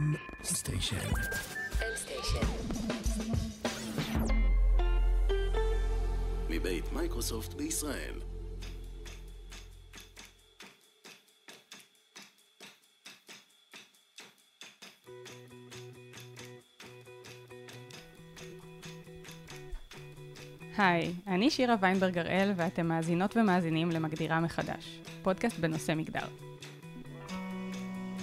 M סטיישן. מבית מייקרוסופט בישראל. היי, אני שירה ויינברג הראל ואתם מאזינות ומאזינים למגדירה מחדש, פודקאסט בנושא מגדר.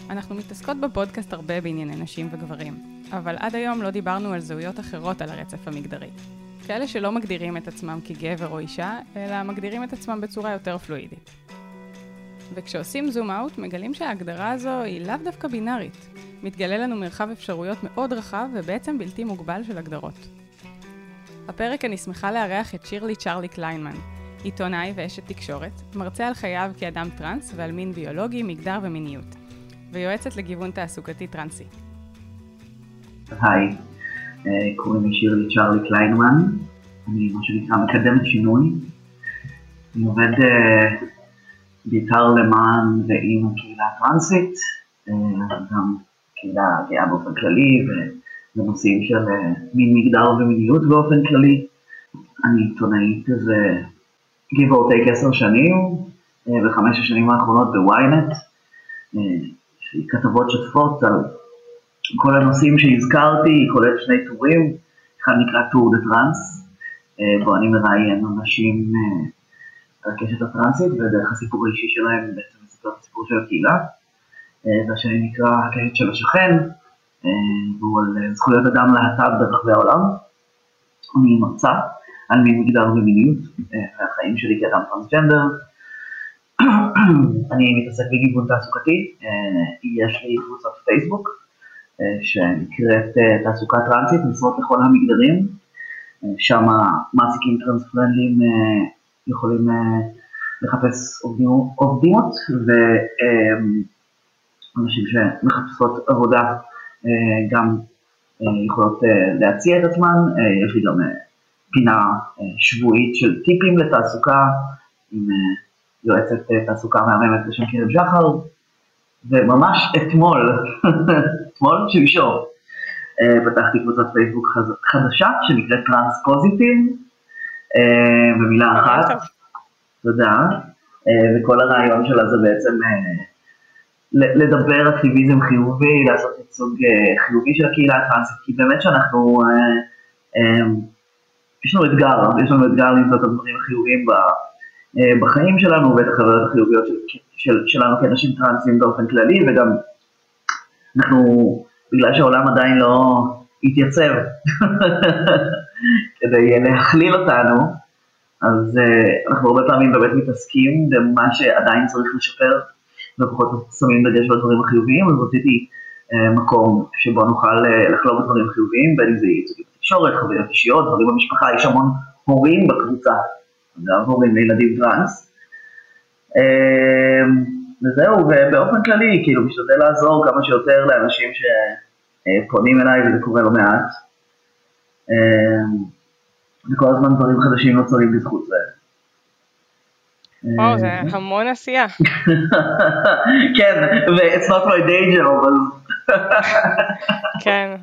אנחנו מתעסקות בפודקאסט הרבה בענייני נשים וגברים, אבל עד היום לא דיברנו על זהויות אחרות על הרצף המגדרי. כאלה שלא מגדירים את עצמם כגבר או אישה, אלא מגדירים את עצמם בצורה יותר פלואידית. וכשעושים zoom out, מגלים שההגדרה הזו היא לאו דווקא בינארית. מתגלה לנו מרחב אפשרויות מאוד רחב ובעצם בלתי מוגבל של הגדרות. הפרק אני שמחה לארח את שירלי צ'רלי קליינמן, עיתונאי ואשת תקשורת, מרצה על חייו כאדם טרנס ועל מין ביולוגי, מגדר ומיניות, ויועצת לגיוון תעסוקתי טרנסי. היי, אה, קוראים לי שירלי צ'רלי קליינמן, אני מה שנקרא מקדמת שינוי. אני עובד אה, בעיקר למען ועם הקהילה הטרנסית, אה, גם קהילה גאה באופן כללי, בנושאים של מין מגדר ומיניות באופן כללי. אני עיתונאית איזה give or עשר שנים, בחמש השנים האחרונות בוויינט. כתבות שוטפות על כל הנושאים שהזכרתי, כולל שני טורים, אחד נקרא טור דה טראנס, בו אני מראיין אנשים על הקשת הטרנסית ודרך הסיפור האישי שלהם בעצם מספר את הסיפור של הקהילה, והשני נקרא הקשת של השכן, והוא על זכויות אדם להט"ב ברחבי העולם. אני מרצה על מין מגדר ומיניות, והחיים שלי כאדם טרנסג'נדר. אני מתעסק בגיוון תעסוקתי, יש לי קבוצת פייסבוק שנקראת תעסוקה טרנסית, משרות לכל המגדרים, שם מעסיקים טרנספרנדים יכולים לחפש עובדות ואנשים שמחפשות עבודה גם יכולות להציע את עצמן, יש לי גם פינה שבועית של טיפים לתעסוקה עם יועצת תעסוקה מהממת בשם קרב שחר, וממש אתמול, אתמול, שלשום, פתחתי קבוצת פייסבוק חדשה שנקראת טרנס פוזיטיב, במילה אחת, תודה, וכל הרעיון שלה זה בעצם לדבר אקטיביזם חיובי, לעשות ייצוג חיובי של הקהילה הטרנסית, כי באמת שאנחנו, יש לנו אתגר, יש לנו אתגר למצוא את הדברים החיוביים בחיים שלנו ואת החוויות החיוביות של, של, שלנו כאנשים טרנסים באופן כללי וגם אנחנו, בגלל שהעולם עדיין לא התייצב כדי להכליל אותנו, אז uh, אנחנו הרבה פעמים באמת מתעסקים במה שעדיין צריך לשפר ופחות שמים דגש בדברים החיוביים, אז רציתי uh, מקום שבו נוכל uh, לחלום בדברים חיוביים, בין אם זה ייצוגים בתקשורת, חוויות אישיות, דברים במשפחה, יש המון הורים בקבוצה. גם הורים לילדים טראנס. וזהו, ובאופן כללי, כאילו, משתדל לעזור כמה שיותר לאנשים שפונים אליי, וזה קורה לא מעט. וכל הזמן דברים חדשים נוצרים בזכות זה. וואו, זה המון עשייה. כן, ו-it's not my day job, אז... כן.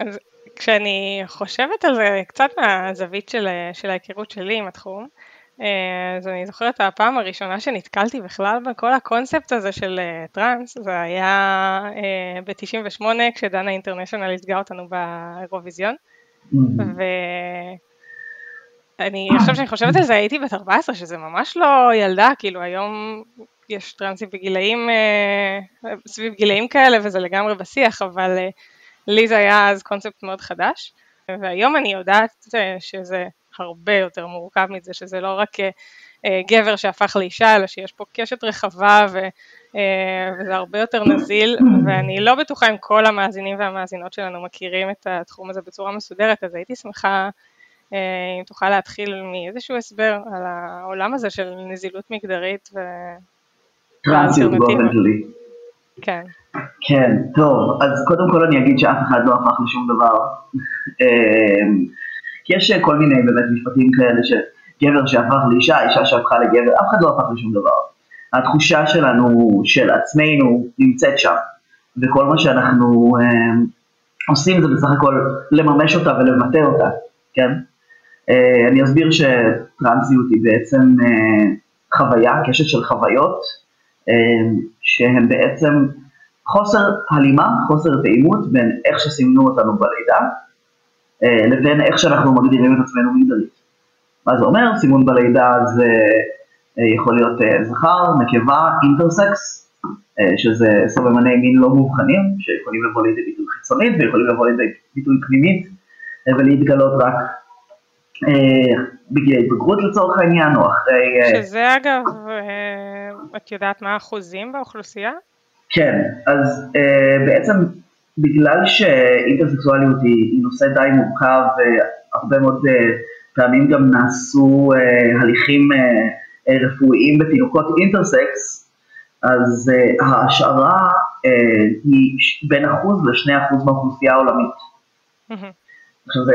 אז כשאני חושבת על זה קצת מהזווית של, של ההיכרות שלי עם התחום, אז אני זוכרת הפעם הראשונה שנתקלתי בכלל בכל הקונספט הזה של טראנס, זה היה ב-98 כשדנה אינטרנשיונל ייצגה אותנו באירוויזיון, ואני חושבת שאני חושבת על זה הייתי בת 14 שזה ממש לא ילדה, כאילו היום יש טראנסים בגילאים, סביב גילאים כאלה וזה לגמרי בשיח, אבל לי זה היה אז קונספט מאוד חדש, והיום אני יודעת שזה הרבה יותר מורכב מזה, שזה לא רק גבר שהפך לאישה, אלא שיש פה קשת רחבה ו, וזה הרבה יותר נזיל, ואני לא בטוחה אם כל המאזינים והמאזינות שלנו מכירים את התחום הזה בצורה מסודרת, אז הייתי שמחה אם תוכל להתחיל מאיזשהו הסבר על העולם הזה של נזילות מגדרית ו... כן. כן, טוב, אז קודם כל אני אגיד שאף אחד לא הפך לשום דבר. כי יש כל מיני באמת משפטים כאלה שגבר שהפך לאישה, אישה שהפכה לגבר, אף אחד לא הפך לשום דבר. התחושה שלנו, של עצמנו, נמצאת שם. וכל מה שאנחנו אה, עושים זה בסך הכל לממש אותה ולבטא אותה, כן? אה, אני אסביר שטרנסיות היא בעצם אה, חוויה, קשת של חוויות, אה, שהן בעצם חוסר הלימה, חוסר תאימות בין איך שסימנו אותנו בלידה, אה, לבין איך שאנחנו מגדירים את עצמנו מגדרית. מה זה אומר? סימון בלידה זה אה, יכול להיות אה, זכר, נקבה, אינטרסקס, שזה סממני מין לא מאובחנים, שיכולים לבוא לידי ביטוי חיצונית ויכולים לבוא לידי ביטוי פנימית ולהתגלות רק בגיל ההתבגרות לצורך העניין, או אחרי... שזה אגב, את יודעת מה האחוזים באוכלוסייה? כן, אז בעצם בגלל שאינטרסקסואליות היא, היא נושא די מורכב והרבה מאוד פעמים גם נעשו הליכים רפואיים בתינוקות אינטרסקס, אז ההשערה היא בין אחוז לשני אחוז מהאוכלוסייה העולמית. עכשיו זה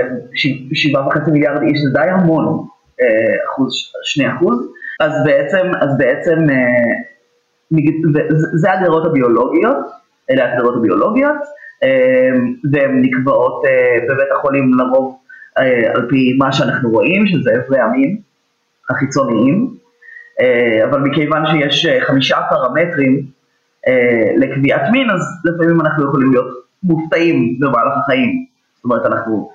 שבעה וחצי מיליארד איש, זה די המון, uh, אחוז, שני אחוז, אז בעצם, אז בעצם uh, זה הגדרות הביולוגיות, אלה הגדרות הביולוגיות, והן נקבעות בבית החולים לרוב אה, על פי מה שאנחנו רואים, שזה אברי המין החיצוניים, אה, אבל מכיוון שיש אה, חמישה פרמטרים לקביעת מין, אז לפעמים אנחנו יכולים להיות מופתעים במהלך החיים. זאת אומרת, אנחנו,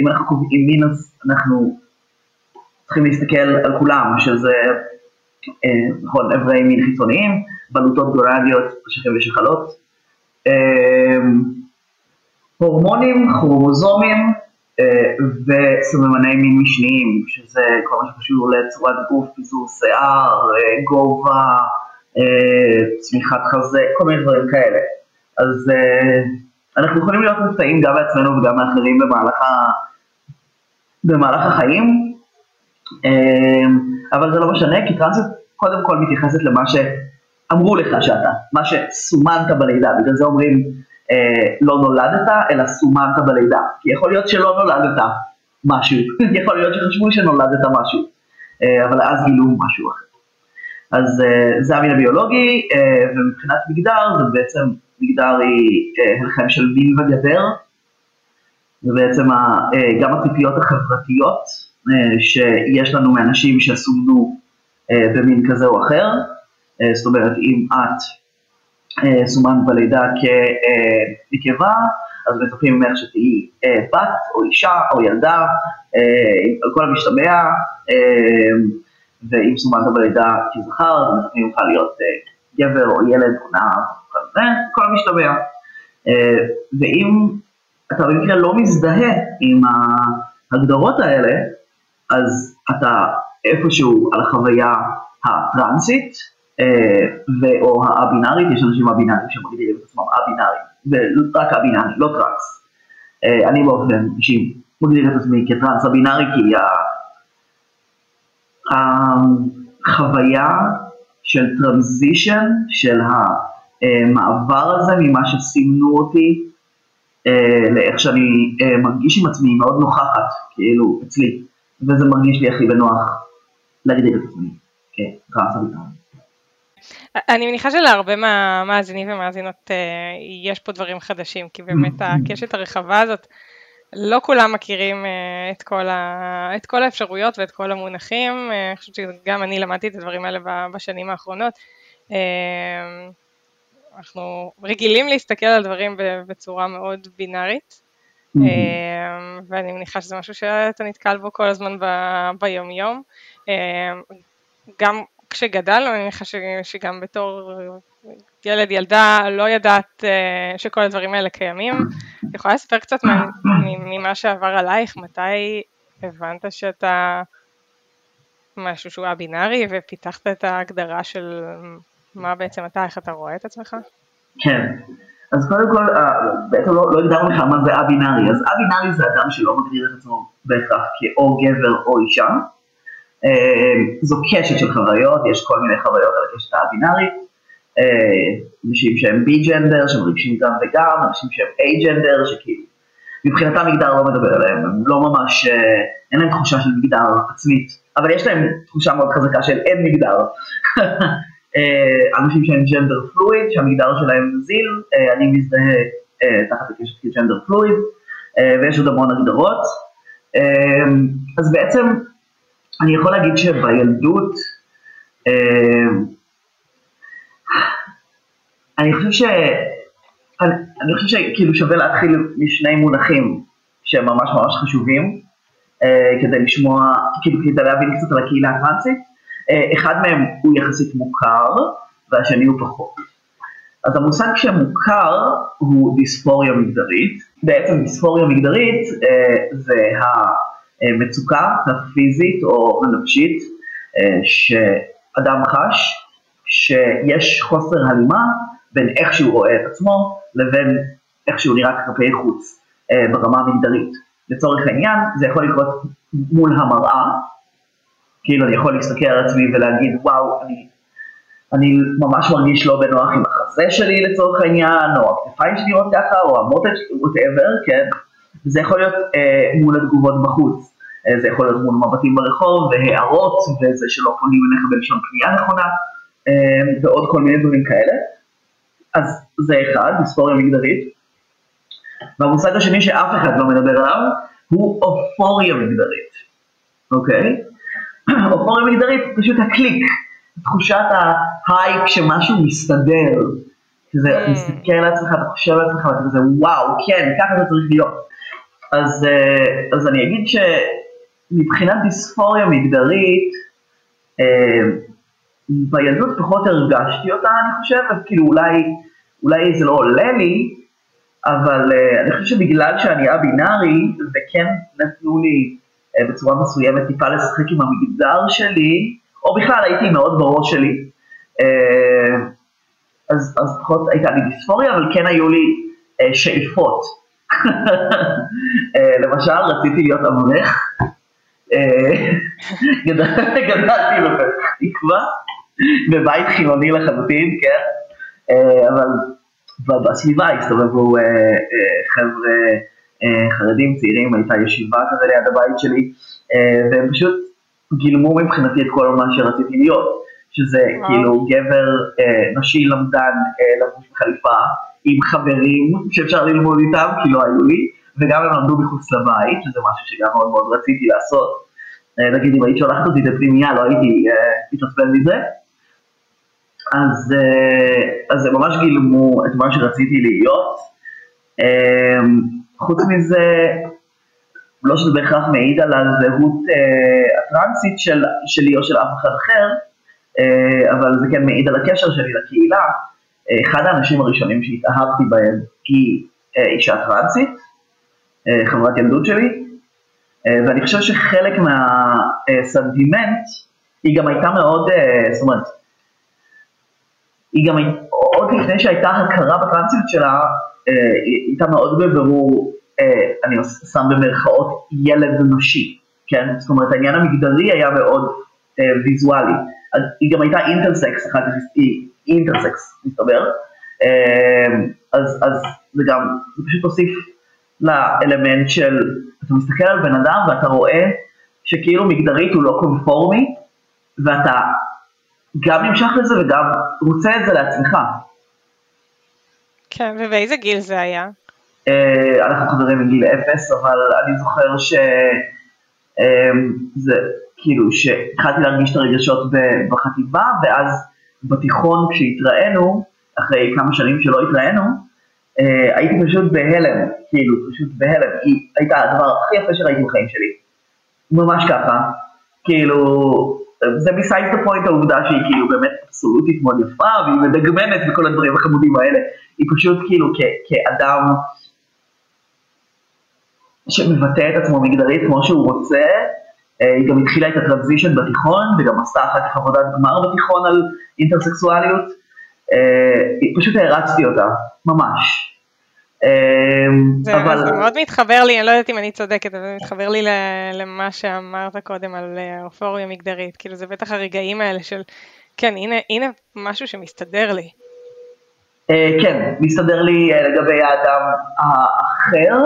אם אנחנו קובעים אז אנחנו צריכים להסתכל על כולם, שזה, נכון, אברי מין חיצוניים, בלוטות גולגיות, שכם ושחלות, הורמונים, כרומוזומים, אה, וסממני מין משניים, שזה כל מה שקשור לצורת גוף, פיזור שיער, אה, גובה, אה, צמיחת חזה, כל מיני דברים כאלה. אז אנחנו יכולים להיות מופתעים גם בעצמנו וגם מאחרים במהלך, ה... במהלך החיים, אבל זה לא משנה, כי טרנסית קודם כל מתייחסת למה שאמרו לך שאתה, מה שסומנת בלידה, בגלל זה אומרים אה, לא נולדת, אלא סומנת בלידה. כי יכול להיות שלא נולדת משהו, יכול להיות שחשבו שנולדת משהו, אה, אבל אז גילו משהו אחר. אז אה, זה המין הביולוגי, ומבחינת מגדר, זה בעצם מגדר היא אה, הלחם של מין וגדר, ובעצם אה, גם הציפיות החברתיות אה, שיש לנו מאנשים שסומנו אה, במין כזה או אחר, אה, זאת אומרת אם את אה, סומן בלידה כנקבה, אז מצפים ממך שתהיי אה, בת או אישה או ילדה, אה, על כל המשתמע, ואם סומנת בלידה כזכר, אז מצפים ממך להיות גבר או ילד או נער, כל המשתמע. ואם אתה במקרה לא מזדהה עם ההגדרות האלה, אז אתה איפשהו על החוויה הטרנסית, אה, או הבינארית, יש אנשים הבינאריים שמגדירים את עצמם הבינאריים, ורק הבינארי, לא טראנס. אה, אני באופן אישי מגדיר את עצמי כטראנס הבינארי כי החוויה של טרנזישן, של המעבר הזה ממה שסימנו אותי אה, לאיך שאני מרגיש עם עצמי מאוד נוכחת, כאילו, אצלי, וזה מרגיש לי הכי בנוח להגדיר את עצמי כטראנס הבינארי. אני מניחה שלהרבה מהמאזינים ומאזינות אה, יש פה דברים חדשים, כי באמת הקשת הרחבה הזאת, לא כולם מכירים אה, את כל, ה, את כל האפשרויות ואת כל המונחים, אה, אני חושבת שגם אני למדתי את הדברים האלה בשנים האחרונות. אנחנו רגילים להסתכל על דברים בצורה מאוד בינארית, ואני מניחה שזה משהו שאתה נתקל בו כל הזמן ביום יום. גם כשגדלנו, אני מניחה שגם בתור ילד, ילדה, לא ידעת uh, שכל הדברים האלה קיימים. את יכולה לספר קצת ממה שעבר עלייך, מתי הבנת שאתה משהו שהוא א-בינארי ופיתחת את ההגדרה של מה בעצם אתה, איך אתה רואה את עצמך? כן, אז קודם כל, אה, בעצם לא, לא הגדרנו לך מה זה א-בינארי, אז א-בינארי זה אדם שלא מגדיר את עצמו בהכרח כאו גבר או אישה, אה, זו קשת של חוויות, יש כל מיני חוויות על הקשת הבינארית, אה, אנשים שהם בי ג'נדר, שמרגישים גם וגם, אנשים שהם איי ג'נדר, שכאילו מבחינתם מגדר לא מדבר עליהם, הם לא ממש, אה, אין להם תחושה של מגדר עצמית, אבל יש להם תחושה מאוד חזקה של אין מגדר. אנשים שהם ג'נדר פלואיד, שהמגדר שלהם זיל, אני מזדהה תחת הקשת כג'נדר פלואיד, ויש עוד המון הגדרות. אז בעצם אני יכול להגיד שבילדות, אני חושב ש... אני, אני חושב שכאילו שווה להתחיל משני מונחים שהם ממש ממש חשובים אה, כדי לשמוע, כאילו כדי להבין קצת על הקהילה הטרנסית. אה, אחד מהם הוא יחסית מוכר והשני הוא פחות. אז המושג שמוכר הוא דיספוריה מגדרית. בעצם דיספוריה מגדרית אה, זה המצוקה הפיזית או הנפשית אה, שאדם חש שיש חוסר הלימה בין איך שהוא רואה את עצמו לבין איך שהוא נראה כלפי חוץ אה, ברמה המגדרית. לצורך העניין זה יכול לקרות מול המראה, כאילו אני יכול להסתכל על עצמי ולהגיד וואו אני, אני ממש מרגיש לא בנוח עם החזה שלי לצורך העניין, או הכתפיים שלי נראות ככה, או המוטג' ווטאבר, כן, זה יכול להיות אה, מול התגובות בחוץ, אה, זה יכול להיות מול מבטים ברחוב והערות וזה שלא פונים אליך בלשון פנייה נכונה אה, ועוד כל מיני דברים כאלה. אז זה אחד, היסטוריה מגדרית. והמושג השני שאף אחד לא מדבר עליו הוא אופוריה מגדרית, אוקיי? אופוריה מגדרית פשוט הקליק, תחושת ההיי כשמשהו מסתדר, כזה mm. מסתכל על עצמך, אתה חושב על עצמך ואתה כזה וואו, כן, ככה זה צריך להיות. אז, אה, אז אני אגיד שמבחינת דיספוריה מגדרית, אה, בילדות פחות הרגשתי אותה, אני חושב, אז כאילו אולי, אולי זה לא עולה לי, אבל uh, אני חושב שבגלל שאני א-בינארי, וכן נתנו לי uh, בצורה מסוימת טיפה לשחק עם המגדר שלי, או בכלל הייתי מאוד בראש שלי, uh, אז, אז פחות הייתה לי דיספוריה, אבל כן היו לי uh, שאיפות. uh, למשל, רציתי להיות אברך, גדלתי בפתח תקווה, בבית חילוני לחלוטין, כן? אה, אבל בסביבה הסתובבו אה, אה, חבר'ה חרדים צעירים, הייתה ישיבה כזה ליד הבית שלי, והם פשוט גילמו מבחינתי את כל מה שרציתי להיות, שזה כאילו גבר נשי למדן לבוש בחליפה, עם חברים שאפשר ללמוד איתם, כי לא היו לי, וגם הם למדו מחוץ לבית, שזה משהו שגם מאוד מאוד רציתי לעשות. נגיד אם היית שולחת אותי לפנימייה לא הייתי מתעצבן מזה, אז, אה, אז הם ממש גילמו את מה שרציתי להיות. אה, חוץ מזה, לא שזה בהכרח מעיד על הזהות אה, הטרנסית של, שלי או של אף אחד אחר, אבל זה כן מעיד על הקשר שלי לקהילה. אחד האנשים הראשונים שהתאהבתי בהם היא אישה טרנסית, חברת ילדות שלי, ואני חושב שחלק מהסנטימנט, היא גם הייתה מאוד, זאת אומרת, היא גם, עוד לפני שהייתה הכרה בטרנסיות שלה, אה, היא הייתה מאוד בבירור, אה, אני שם במרכאות, ילד נשי, כן? זאת אומרת, העניין המגדרי היה מאוד אה, ויזואלי. היא גם הייתה אינטרסקס, כך היא אינטרסקס, מסתבר. אז, אז זה גם, זה פשוט הוסיף לאלמנט של, אתה מסתכל על בן אדם ואתה רואה שכאילו מגדרית הוא לא קונפורמי, ואתה גם נמשך לזה וגם רוצה את זה לעצמך. כן, ובאיזה גיל זה היה? Uh, אנחנו חברים מגיל אפס, אבל אני זוכר שזה uh, כאילו שהתחלתי להרגיש את הרגשות בחטיבה, ואז בתיכון כשהתראינו, אחרי כמה שנים שלא התראינו, uh, הייתי פשוט בהלם, כאילו פשוט בהלם, היא הייתה הדבר הכי יפה שראיתי בחיים שלי, ממש ככה, כאילו זה besides the point העובדה שהיא כאילו באמת אבסולוטית מאוד יפה והיא מדגמנת וכל הדברים החמודים האלה, היא פשוט כאילו כאדם שמבטא את עצמו מגדרית כמו שהוא רוצה, אה, היא גם התחילה את הטרנזישן בתיכון וגם עשתה אחר כך עבודת גמר בתיכון על אינטרסקסואליות, אה, פשוט הערצתי אותה, ממש. אמ, אבל... זה מאוד מתחבר לי, אני לא יודעת אם אני צודקת, אבל זה מתחבר לי למה שאמרת קודם על אה, אופוריה מגדרית, כאילו זה בטח הרגעים האלה של, כן, הנה, הנה משהו שמסתדר לי. אה, כן, מסתדר לי אה, לגבי האדם האחר,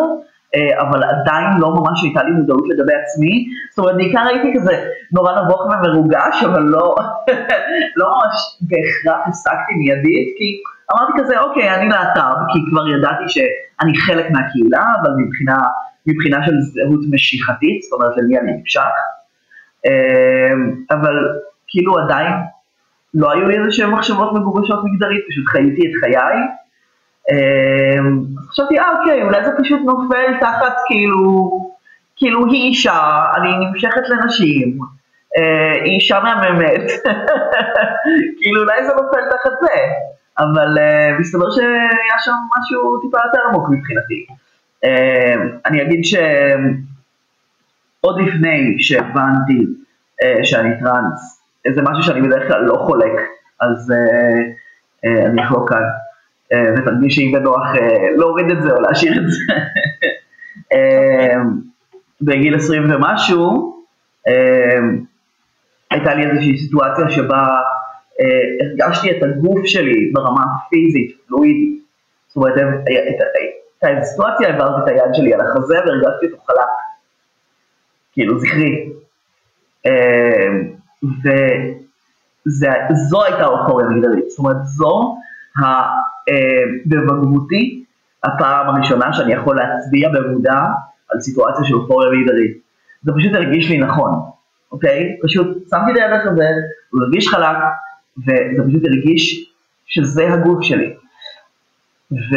אבל עדיין לא ממש הייתה לי מודעות לגבי עצמי, זאת אומרת בעיקר הייתי כזה נורא נבוך ומרוגש, אבל לא, לא ממש בהכרח הסקתי מיידית, כי אמרתי כזה אוקיי אני להט"ב, כי כבר ידעתי שאני חלק מהקהילה, אבל מבחינה, מבחינה של זהות משיכתית, זאת אומרת למי אני נמשך, אה, אבל כאילו עדיין לא היו לי איזה שהן מחשבות מגובשות מגדרית, פשוט חייתי את חיי. אמ, אז חשבתי, אה אוקיי, אולי זה פשוט נופל תחת כאילו, כאילו היא אישה, אני נמשכת לנשים, אה, היא אישה מהממת, כאילו אולי זה נופל תחת זה, אבל uh, מסתבר שהיה שם משהו טיפה יותר עמוק מבחינתי. Uh, אני אגיד שעוד לפני שהבנתי uh, שאני טראנס, זה משהו שאני בדרך כלל לא חולק, אז uh, uh, אני אחלוק כאן. ותרגיש שהיא בנוח uh, להוריד את זה או להשאיר את זה. uh, בגיל 20 ומשהו, uh, הייתה לי איזושהי סיטואציה שבה uh, הרגשתי את הגוף שלי ברמה הפיזית, פלואידית. זאת אומרת, הייתה איזו סיטואציה, העברתי את היד שלי על החזה והרגשתי אותו חלק, כאילו זכרי. וזו הייתה אופוריה מגדרית, זאת אומרת זו בבגרותי הפעם הראשונה שאני יכול להצביע במודע על סיטואציה של אופוריה מגדרית. זה פשוט הרגיש לי נכון, אוקיי? פשוט שמתי את היד הזה, הוא הרגיש חלק, וזה פשוט הרגיש שזה הגוף שלי. ו...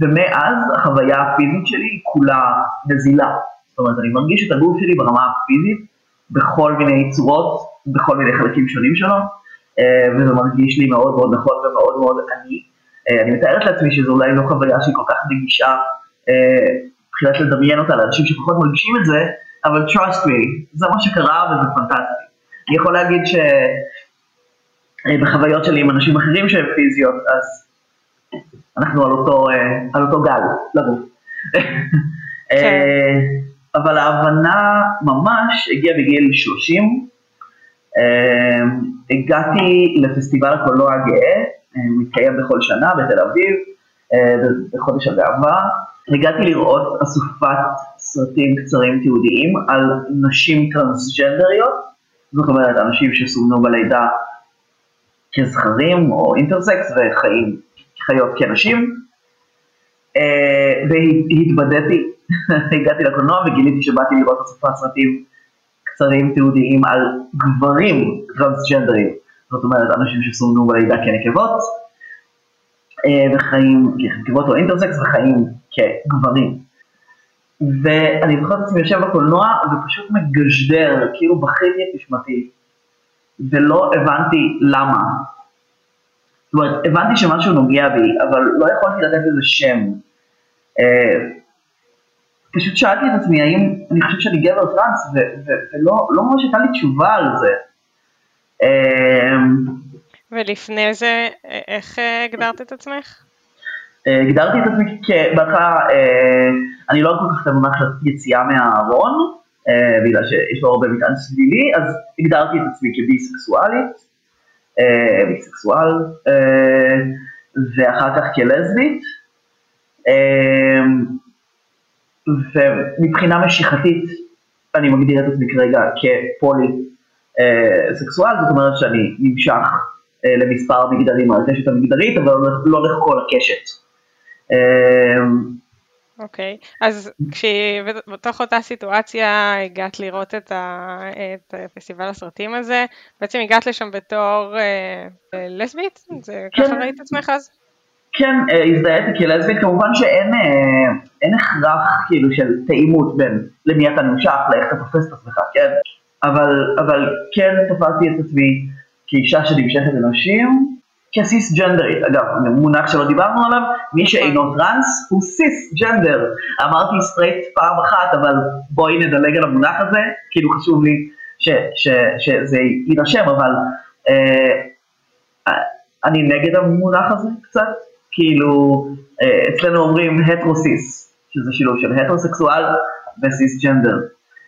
ומאז החוויה הפיזית שלי היא כולה נזילה. זאת אומרת, אני מרגיש את הגוף שלי ברמה הפיזית, בכל מיני צורות, בכל מיני חלקים שונים שלו, אה, וזה מרגיש לי מאוד מאוד נכון ומאוד מאוד עני. אה, אני מתארת לעצמי שזו אולי לא חוויה שהיא כל כך נגישה אה, מבחינת לדמיין אותה לאנשים שפחות מרגישים את זה, אבל trust me, זה מה שקרה וזה פנטסטי. אני יכול להגיד שבחוויות שלי עם אנשים אחרים שהם פיזיות, אז אנחנו על אותו, על אותו גל, לרוב. כן. אבל ההבנה ממש הגיעה בגיל 30, אמ, הגעתי לפסטיבל הקולנוע הגאה, מתקיים בכל שנה בתל אביב, בחודש הגאווה. הגעתי לראות אסופת סרטים קצרים תיעודיים על נשים טרנסג'נדריות, זאת אומרת אנשים שסומנו בלידה כזכרים או אינטרסקס וחיים חיות כנשים. והתבדיתי, הגעתי לקולנוע וגיליתי שבאתי לראות אסופת סרטים קצרים תיעודיים על גברים טרנסג'נדרים, זאת אומרת אנשים שסומנו בלידה כנקבות, אה, וחיים כנקבות או אינטרסקס וחיים כגברים. ואני זוכר את עצמי יושב בקולנוע ופשוט מגשדר, כאילו בכיתי את נשמתי, ולא הבנתי למה. זאת אומרת, הבנתי שמשהו נוגע בי, אבל לא יכולתי לתת לזה שם. אה, פשוט שאלתי את עצמי האם אני חושב שאני גבר טראנס, ולא לא ממש הייתה לי תשובה על זה. אמ, ולפני זה, איך אה, הגדרת את עצמך? אה, הגדרתי את עצמי כבהתחלה, אה, אני לא כל כך את המונח יציאה מהארון, בגלל שיש לו הרבה מטען סבילי, אז הגדרתי את עצמי כביסקסואלית, ביסקסואל, ואחר כך כלסבית. ומבחינה משיכתית אני מגדיר את עצמי כרגע כפולי אה, סקסואל, זאת אומרת שאני נמשך אה, למספר מגדרים על הקשת המגדרית, אבל לא לכל הקשת. אוקיי, okay. אז כשבתוך אותה סיטואציה הגעת לראות את, ה, את פסטיבל הסרטים הזה, בעצם הגעת לשם בתור אה, לסבית? זה כן. ככה ראית עצמך אז? כן, אה, הזדהיתי כלסבית, כמובן שאין אה, הכרח כאילו של תאימות בין למי אתה נמשך, לאיך אתה תופס את עצמך, כן? אבל, אבל כן תפסתי את עצמי כאישה שנמשכת לנשים, כסיס ג'נדרית, אגב, מונח שלא דיברנו עליו, מי נכון. שאינו טראנס הוא סיס ג'נדר. אמרתי סטרייט פעם אחת, אבל בואי נדלג על המונח הזה, כאילו חשוב לי ש, ש, שזה יירשם, אבל אה, אני נגד המונח הזה קצת, כאילו, אה, אצלנו אומרים הטרוסיס, שזה שילוב של הטרוסקסואל וסיס ג'נדר.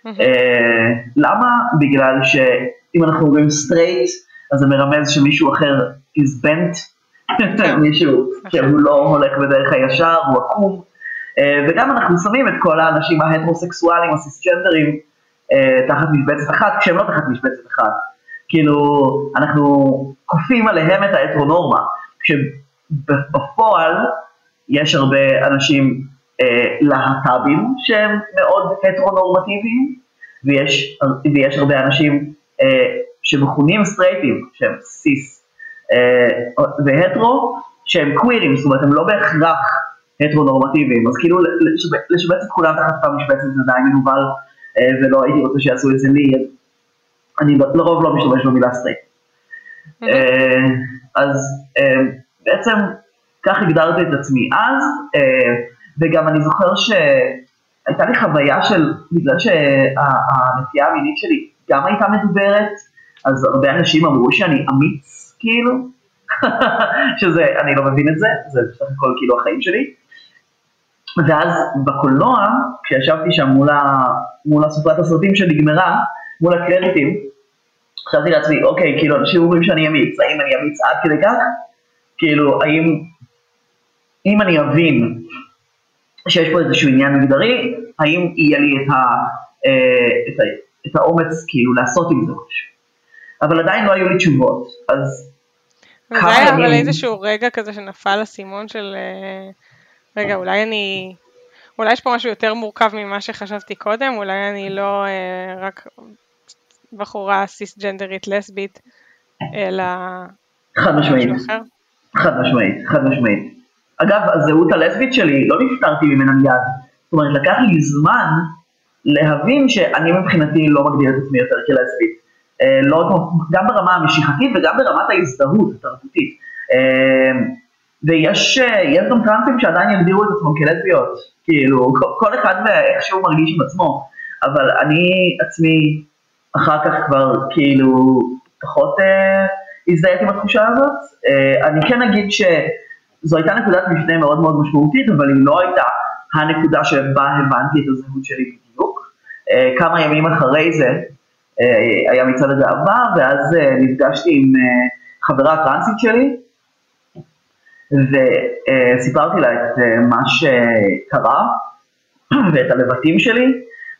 אה, למה? בגלל שאם אנחנו אומרים סטרייט, אז זה מרמז שמישהו אחר is bent, כן. מישהו שהוא לא הולך בדרך הישר, הוא עקום, אה, וגם אנחנו שמים את כל האנשים ההטרוסקסואלים, הסיסג'נדרים, תחת משבצת אחת, כשהם לא תחת משבצת אחת. כאילו, אנחנו כופים עליהם את ההטרונורמה, כשבפועל יש הרבה אנשים אה, להט"בים שהם מאוד הטרונורמטיביים, ויש, ויש הרבה אנשים אה, שמכונים סטרייטים, שהם סיס, אה, והטרו, שהם קווירים, זאת אומרת הם לא בהכרח הטרונורמטיביים, אז כאילו לשבץ את כולם תחת פעם משבצת זה עדיין מנוול, אה, ולא הייתי רוצה שיעשו את זה לי, אני לרוב לא משתמש במילה סטרייט. אה, אז אה, בעצם כך הגדרתי את עצמי אז, אה, וגם אני זוכר שהייתה לי חוויה של, בגלל שהנטייה המינית שלי גם הייתה מדוברת, אז הרבה אנשים אמרו שאני אמיץ, כאילו, שזה, אני לא מבין את זה, זה בסך הכל כאילו החיים שלי. ואז בקולנוע, כשישבתי שם מול, ה, מול הסופרת הסרטים שנגמרה, מול הקרדיטים, חשבתי לעצמי, אוקיי, כאילו אנשים אומרים שאני אמיץ, האם אני אמיץ עד כדי כך? כאילו, האם, אם אני אבין שיש פה איזשהו עניין מגדרי, האם יהיה לי את, ה, אה, את, ה, את האומץ כאילו לעשות עם זה משהו. אבל עדיין לא היו לי תשובות, אז זה היה אבל איזשהו רגע כזה שנפל אסימון של, אה, רגע, אולי אני, אולי יש פה משהו יותר מורכב ממה שחשבתי קודם, אולי אני לא אה, רק בחורה סיסג'נדרית לסבית, אלא... חד משמעית. חד משמעית, חד משמעית. אגב, הזהות הלסבית שלי, לא נפטרתי ממנה מיד. זאת אומרת, לקח לי זמן להבין שאני מבחינתי לא מגדיר את עצמי יותר כלסבית. אה, לא, גם ברמה המשיכתית וגם ברמת ההזדהות התרבותית. אה, ויש אה, גם טרנסים שעדיין יגדירו את עצמם כלסביות, כאילו, כל אחד ואיך שהוא מרגיש עם עצמו, אבל אני עצמי אחר כך כבר כאילו פחות אה, עם התחושה הזאת. אני כן אגיד ש... זו הייתה נקודת מפנה מאוד מאוד משמעותית, אבל היא לא הייתה הנקודה שבה הבנתי את הזהות שלי בדיוק. כמה ימים אחרי זה היה מצעד הגאווה, ואז uh, נפגשתי עם uh, חברה טרנסית שלי, וסיפרתי לה את מה שקרה ואת הלבטים שלי,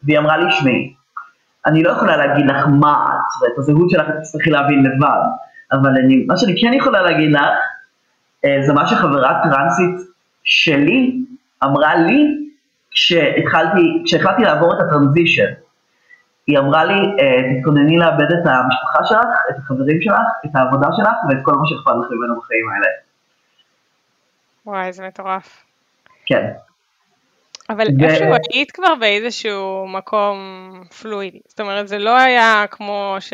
והיא אמרה לי, שמעי, אני לא יכולה להגיד לך מה את, ואת הזהות שלך את תצטרכי להבין לבד, אבל אני, מה שאני כן יכולה להגיד לך, אה, זה מה שחברה טרנסית שלי אמרה לי כשהתחלתי, כשהתחלתי לעבור את הטרנזישן. היא אמרה לי, אה, תתכונני לאבד את המשפחה שלך, את החברים שלך, את העבודה שלך ואת כל מה שאכפת לך ממנו בחיים האלה. וואי, זה מטורף. כן. אבל ו... איכשהו היית כבר באיזשהו מקום פלואידי. זאת אומרת, זה לא היה כמו ש...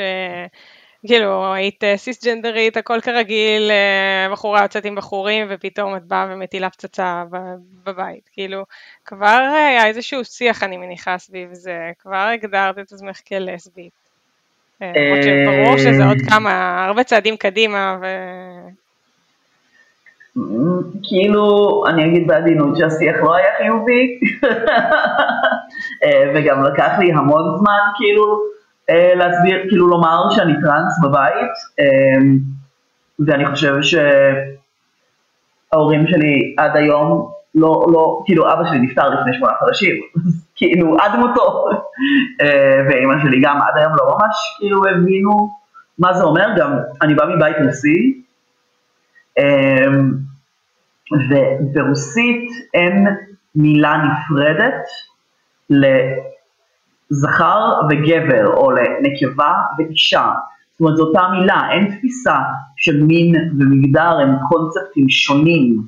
כאילו, היית אה, סיסג'נדרית, הכל כרגיל, אה, בחורה יוצאת עם בחורים, ופתאום את באה ומטילה פצצה בבית. כאילו, כבר היה איזשהו שיח, אני מניחה, סביב זה, כבר הגדרת את עצמך כלסבית. אה, למרות שברור שזה עוד כמה, הרבה צעדים קדימה, ו... כאילו, אני אגיד בעדינות שהשיח לא היה חיובי, וגם לקח לי המון זמן, כאילו, אה, להסביר, כאילו לומר שאני טראנס בבית, אה, ואני חושב שההורים שלי עד היום לא, לא, כאילו אבא שלי נפטר לפני שמונה חודשים, כאילו עד מותו, אה, ואימא שלי גם עד היום לא ממש כאילו הבינו מה זה אומר, גם אני בא מבית רוסי, וברוסית אין מילה נפרדת זכר וגבר, או לנקבה ואישה. זאת אומרת, זו אותה מילה, אין תפיסה של מין ומגדר, הם קונספטים שונים.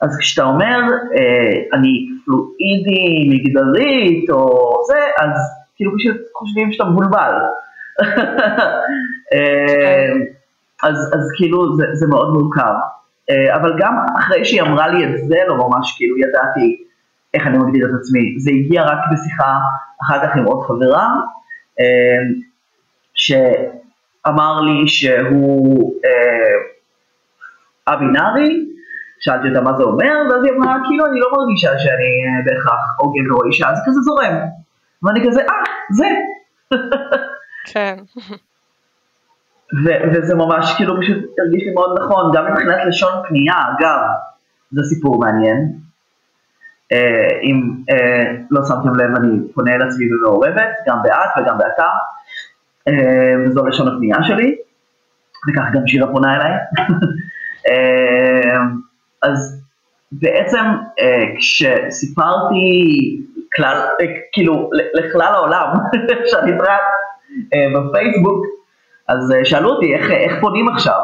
אז כשאתה אומר, אה, אני פלואידי, מגדרית, או זה, אז כאילו פשוט חושבים שאתה מבולבל. אה, אז, אז כאילו זה, זה מאוד מורכב. אה, אבל גם אחרי שהיא אמרה לי את זה, לא ממש כאילו ידעתי איך אני מגדיר את עצמי. זה הגיע רק בשיחה אחר כך עם עוד חברה, אמ, שאמר לי שהוא א-בינארי, שאלתי אותה מה זה אומר, ואז היא אמרה, כאילו אני לא מרגישה שאני אה, בהכרח או גבר או אישה, זה כזה זורם. ואני כזה, אה, זה. כן. וזה ממש כאילו פשוט הרגיש לי מאוד נכון, גם מבחינת לשון פנייה, אגב, זה סיפור מעניין. אם לא שמתם לב, אני פונה אל עצמי ומעורבת, גם באת וגם באתה, וזו לשון הפנייה שלי, וכך גם שירה פונה אליי. אז בעצם כשסיפרתי כלל, כאילו לכלל העולם שאני טראט בפייסבוק, אז שאלו אותי איך, איך פונים עכשיו,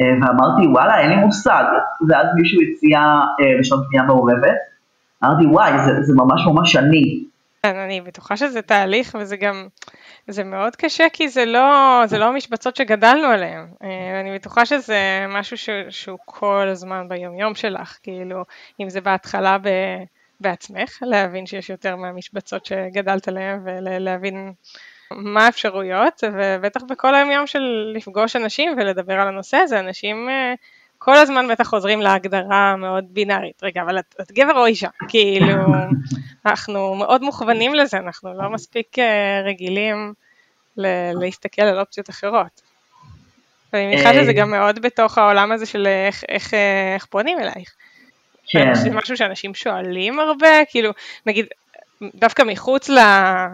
ואמרתי וואלה אין לי מושג, ואז מישהו הציע לשון פנייה מעורבת, אמרתי וואי זה, זה ממש ממש אני. כן, אני בטוחה שזה תהליך וזה גם, זה מאוד קשה כי זה לא, זה לא המשבצות שגדלנו עליהן. אני בטוחה שזה משהו ש, שהוא כל הזמן ביומיום שלך, כאילו, אם זה בהתחלה ב, בעצמך, להבין שיש יותר מהמשבצות שגדלת עליהן ולהבין מה האפשרויות, ובטח בכל היום יום של לפגוש אנשים ולדבר על הנושא הזה, אנשים כל הזמן בטח חוזרים להגדרה מאוד בינארית, רגע, אבל את, את גבר או אישה? כאילו, אנחנו מאוד מוכוונים לזה, אנחנו לא מספיק רגילים להסתכל על אופציות אחרות. ואני מניחה שזה גם מאוד בתוך העולם הזה של איך, איך, איך פונים אלייך. כן. זה משהו שאנשים שואלים הרבה, כאילו, נגיד, דווקא מחוץ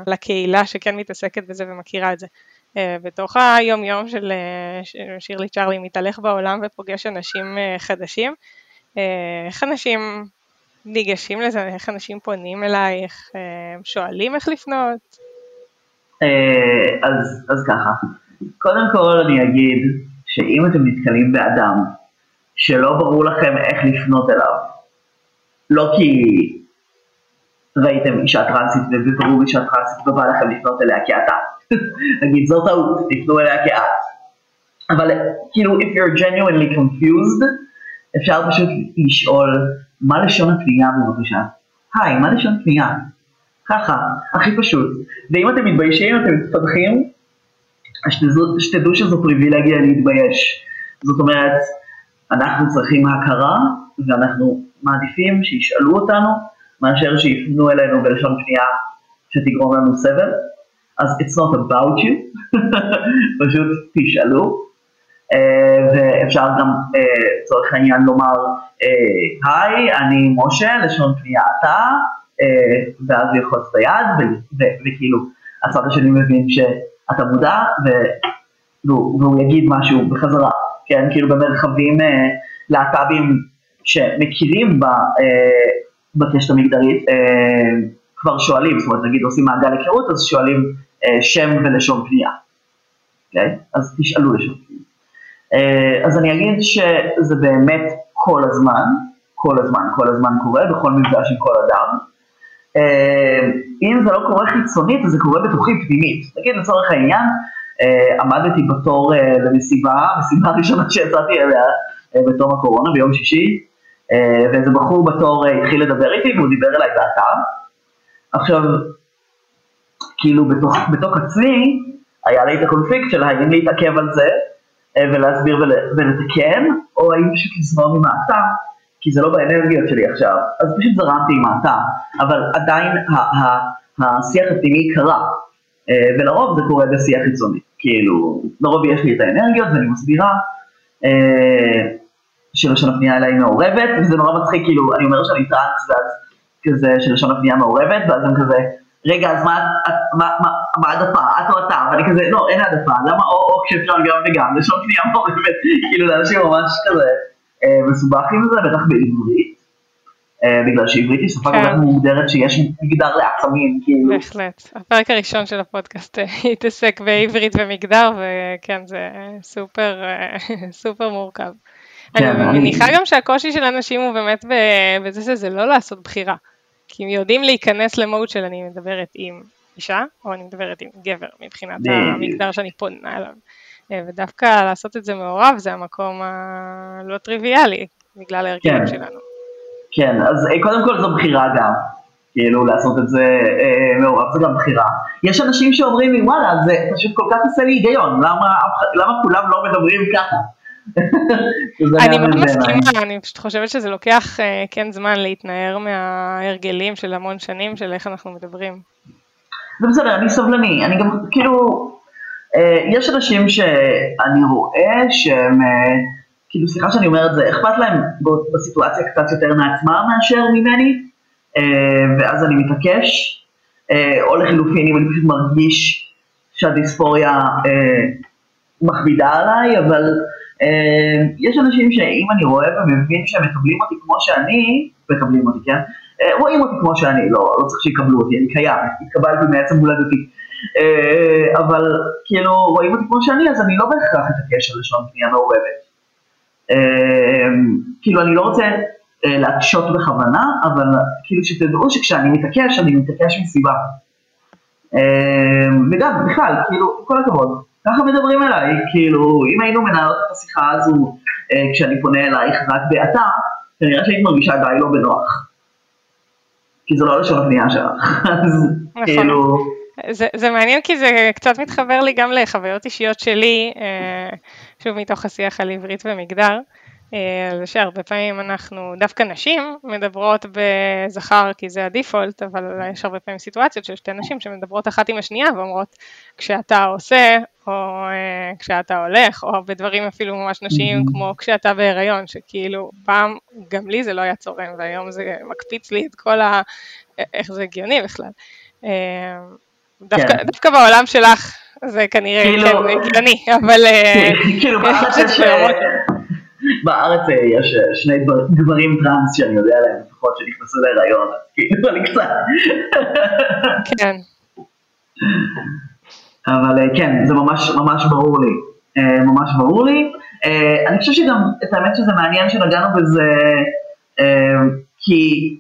לקהילה שכן מתעסקת בזה ומכירה את זה. בתוך היום יום של שירלי צ'רלי מתהלך בעולם ופוגש אנשים חדשים, איך אנשים ניגשים לזה, איך אנשים פונים אלייך, שואלים איך לפנות? אז, אז ככה, קודם כל אני אגיד שאם אתם נתקלים באדם שלא ברור לכם איך לפנות אליו, לא כי ראיתם אישה טרנסית ובברור אישה טרנסית ובא לכם לפנות אליה כאתה. נגיד זו טעות, תפנו אליה כאת. אבל כאילו if you're genuinely confused, אפשר פשוט לשאול מה לשון הפנייה בבקשה. היי, מה לשון פנייה? ככה, הכי פשוט. ואם אתם מתביישים, אתם מתפתחים, שתדעו שזו פריבילגיה להתבייש. זאת אומרת, אנחנו צריכים הכרה, ואנחנו מעדיפים שישאלו אותנו, מאשר שיפנו אלינו בלשון פנייה שתגרום לנו סבל. אז it's not about you, פשוט תשאלו. Uh, ואפשר גם לצורך uh, העניין לומר, היי, uh, אני משה, לשון פנייה אתה, uh, ואז יחוץ את היד, וכאילו הצד השני מבין שאתה מודע, והוא יגיד משהו בחזרה, כן, כאילו במרחבים uh, להט"בים שמכירים בקשת המגדרית, uh, כבר שואלים, זאת אומרת נגיד עושים מעגל היכרות, אז שואלים uh, שם ולשון פנייה, okay? אוקיי? אז תשאלו לשון פנייה. Uh, אז אני אגיד שזה באמת כל הזמן, כל הזמן, כל הזמן קורה, בכל מפגש עם כל אדם. Uh, אם זה לא קורה חיצונית, אז זה קורה בתוכי פנימית. נגיד לצורך העניין, uh, עמדתי בתור uh, למסיבה, מסיבה הראשונה שיצאתי אליה uh, בתום הקורונה ביום שישי, uh, ואיזה בחור בתור uh, התחיל לדבר איתי והוא דיבר אליי באתר. עכשיו, כאילו בתוך, בתוך עצמי היה לי את הקונפליקט של האם להתעכב על זה ולהסביר ול, ולתקן, או האם פשוט לזרום עם האתה, כי זה לא באנרגיות שלי עכשיו, אז פשוט זרמתי עם האתה, אבל עדיין ה, ה, השיח הפנימי קרה, ולרוב זה קורה בשיח חיצוני, כאילו, לרוב יש לי את האנרגיות ואני מסבירה, שלשון הפנייה אליי מעורבת, וזה נורא מצחיק, כאילו, אני אומר שאני טראנס, ואז כזה שלשון הפנייה מעורבת, ואז הם כזה, רגע, אז מה, מה, מה, מה העדפה, את או אתה, ואני כזה, לא, אין העדפה, למה או או כשאפשר גם וגם, לשון פנייה מעורבת, כאילו לאנשים ממש כזה אה, מסובך עם זה, בטח בעברית, אה, בגלל שעברית היא שפה כל כך מוגדרת שיש מגדר לעצמים, כאילו. בהחלט, הפרק הראשון של הפודקאסט התעסק בעברית ומגדר, וכן, זה סופר, סופר מורכב. אני מניחה גם שהקושי של אנשים הוא באמת בזה שזה לא לעשות בחירה. כי יודעים להיכנס למוד של אני מדברת עם אישה, או אני מדברת עם גבר, מבחינת המגדר שאני פונה אליו. ודווקא לעשות את זה מעורב זה המקום הלא טריוויאלי, בגלל ההרגלים כן. שלנו. כן, אז קודם כל זו בחירה גם, כאילו לעשות את זה אה, מעורב זה גם בחירה. יש אנשים שאומרים לי וואלה זה פשוט כל כך עושה לי היגיון, למה, למה כולם לא מדברים ככה? אני מאוד מסכימה, אני פשוט חושבת שזה לוקח כן זמן להתנער מההרגלים של המון שנים של איך אנחנו מדברים. זה בסדר, אני סבלני, אני גם כאילו, יש אנשים שאני רואה שהם, כאילו סליחה שאני אומר את זה, אכפת להם בסיטואציה קצת יותר מעצמם מאשר ממני, ואז אני מתעקש, או לחילופין אם אני פשוט מרגיש שהדיספוריה מכבידה עליי, אבל יש אנשים שאם אני רואה ומבין שהם מקבלים אותי כמו שאני, מקבלים אותי, כן? רואים אותי כמו שאני, לא, לא צריך שיקבלו אותי, אני קיים, התקבלתי מעצם הולדתי. אה, אבל כאילו רואים אותי כמו שאני, אז אני לא בהכרח אתעקש על לשון פנייה מעורבת. אה, כאילו אני לא רוצה אה, להקשות בכוונה, אבל כאילו שתדעו שכשאני מתעקש, אני מתעקש מסיבה. וגם, בכלל, כאילו, כל הכבוד, ככה מדברים אליי, כאילו, אם היינו מנהלות את השיחה הזו כשאני פונה אלייך רק באתה, כנראה שהיית מרגישה די לא בנוח. כי זה לא לשון הפנייה שלך, אז נכון. כאילו... זה, זה מעניין כי זה קצת מתחבר לי גם לחוויות אישיות שלי, אה, שוב מתוך השיח על עברית ומגדר, אה, זה שהרבה פעמים אנחנו, דווקא נשים, מדברות בזכר כי זה הדיפולט, אבל יש הרבה פעמים סיטואציות של שתי נשים שמדברות אחת עם השנייה ואומרות כשאתה עושה, או אה, כשאתה הולך, או בדברים אפילו ממש נשיים mm-hmm. כמו כשאתה בהיריון, שכאילו פעם גם לי זה לא היה צורם והיום זה מקפיץ לי את כל ה... איך זה הגיוני בכלל. דווקא, כן. דווקא בעולם שלך זה כנראה כאילו, כן הגיוני, אבל... אה, כאילו בארץ יש, אה, בארץ אה, יש שני גברים טראנס שאני יודע עליהם לפחות שנכנסו להיריון, כאילו אני קצת... כן. אבל כן, זה ממש ממש ברור לי, ממש ברור לי. אני חושב שגם, את האמת שזה מעניין שנגענו בזה, כי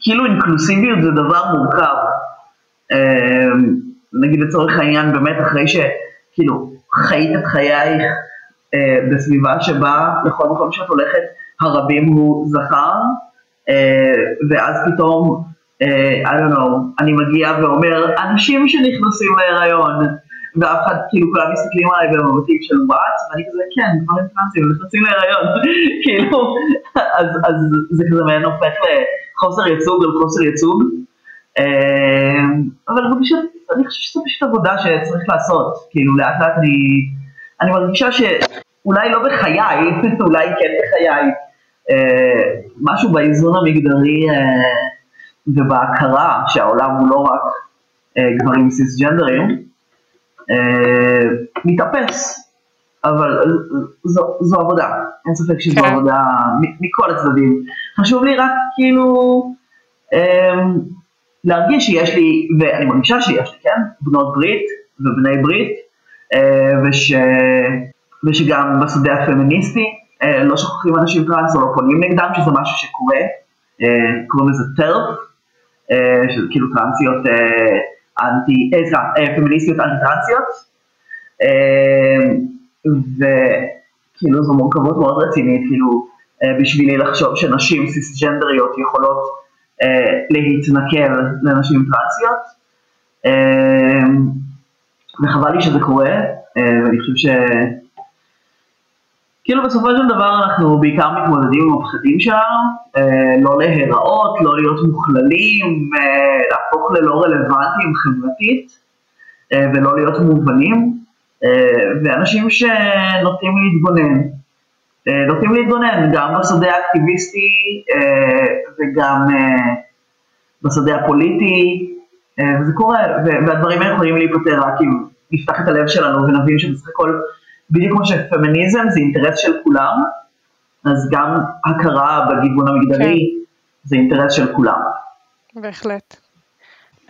כאילו אינקלוסיביות זה דבר מורכב. נגיד לצורך העניין, באמת אחרי שכאילו חיית את חייך אה, בסביבה שבה לכל מקום שאת הולכת הרבים הוא זכר, אה, ואז פתאום, אה, I don't know, אני מגיע ואומר, אנשים שנכנסים להיריון, ואף אחד, כאילו כולם מסתכלים עליי במבטים של וואט, ואני כזה, כן, דברים פיננסיים, נכנסים להיריון, כאילו, אז, אז זה כזה מעין הופך לחוסר ייצוג על חוסר ייצוג, אבל זה פשוט, אני חושב שזה פשוט עבודה שצריך לעשות, כאילו לאט לאט אני, אני מרגישה שאולי לא בחיי, אולי כן בחיי, אה, משהו באיזון המגדרי אה, ובהכרה שהעולם הוא לא רק גברים סיסג'נדרים, אה, מתאפס, אבל זו, זו עבודה, אין ספק שזו כן. עבודה מכל הצדדים. חשוב לי רק כאילו אמ, להרגיש שיש לי, ואני מרגישה שיש לי, כן, בנות ברית ובני ברית, אה, וש, ושגם בשדה הפמיניסטי אה, לא שוכחים אנשים טרנס או לא פונים נגדם, שזה משהו שקורה, קוראים לזה טרף, שזה כאילו טרנסיות אנטי, סליחה, אה, פמיניסטיות אנטי-טרנסיות, אה, וכאילו זו מורכבות מאוד רצינית, כאילו אה, בשבילי לחשוב שנשים סיסג'נדריות יכולות להתנכר לנשים טרנסיות, וחבל לי שזה קורה, ואני חושב ש... כאילו בסופו של דבר אנחנו בעיקר מתמודדים עם הפחדים שלנו, אה, לא להיראות, לא להיות מוכללים, אה, להפוך ללא רלוונטיים חברתית אה, ולא להיות מובנים, ואנשים שנוטים להתגונן, נוטים להתגונן גם בשדה האקטיביסטי וגם בשדה הפוליטי, וזה קורה, והדברים האלה יכולים להיפטר רק אם נפתח את הלב שלנו ונבין שבסך הכל בדיוק כמו שפמיניזם זה אינטרס של כולם, אז גם הכרה בגיוון המגדרי כן. זה אינטרס של כולם. בהחלט.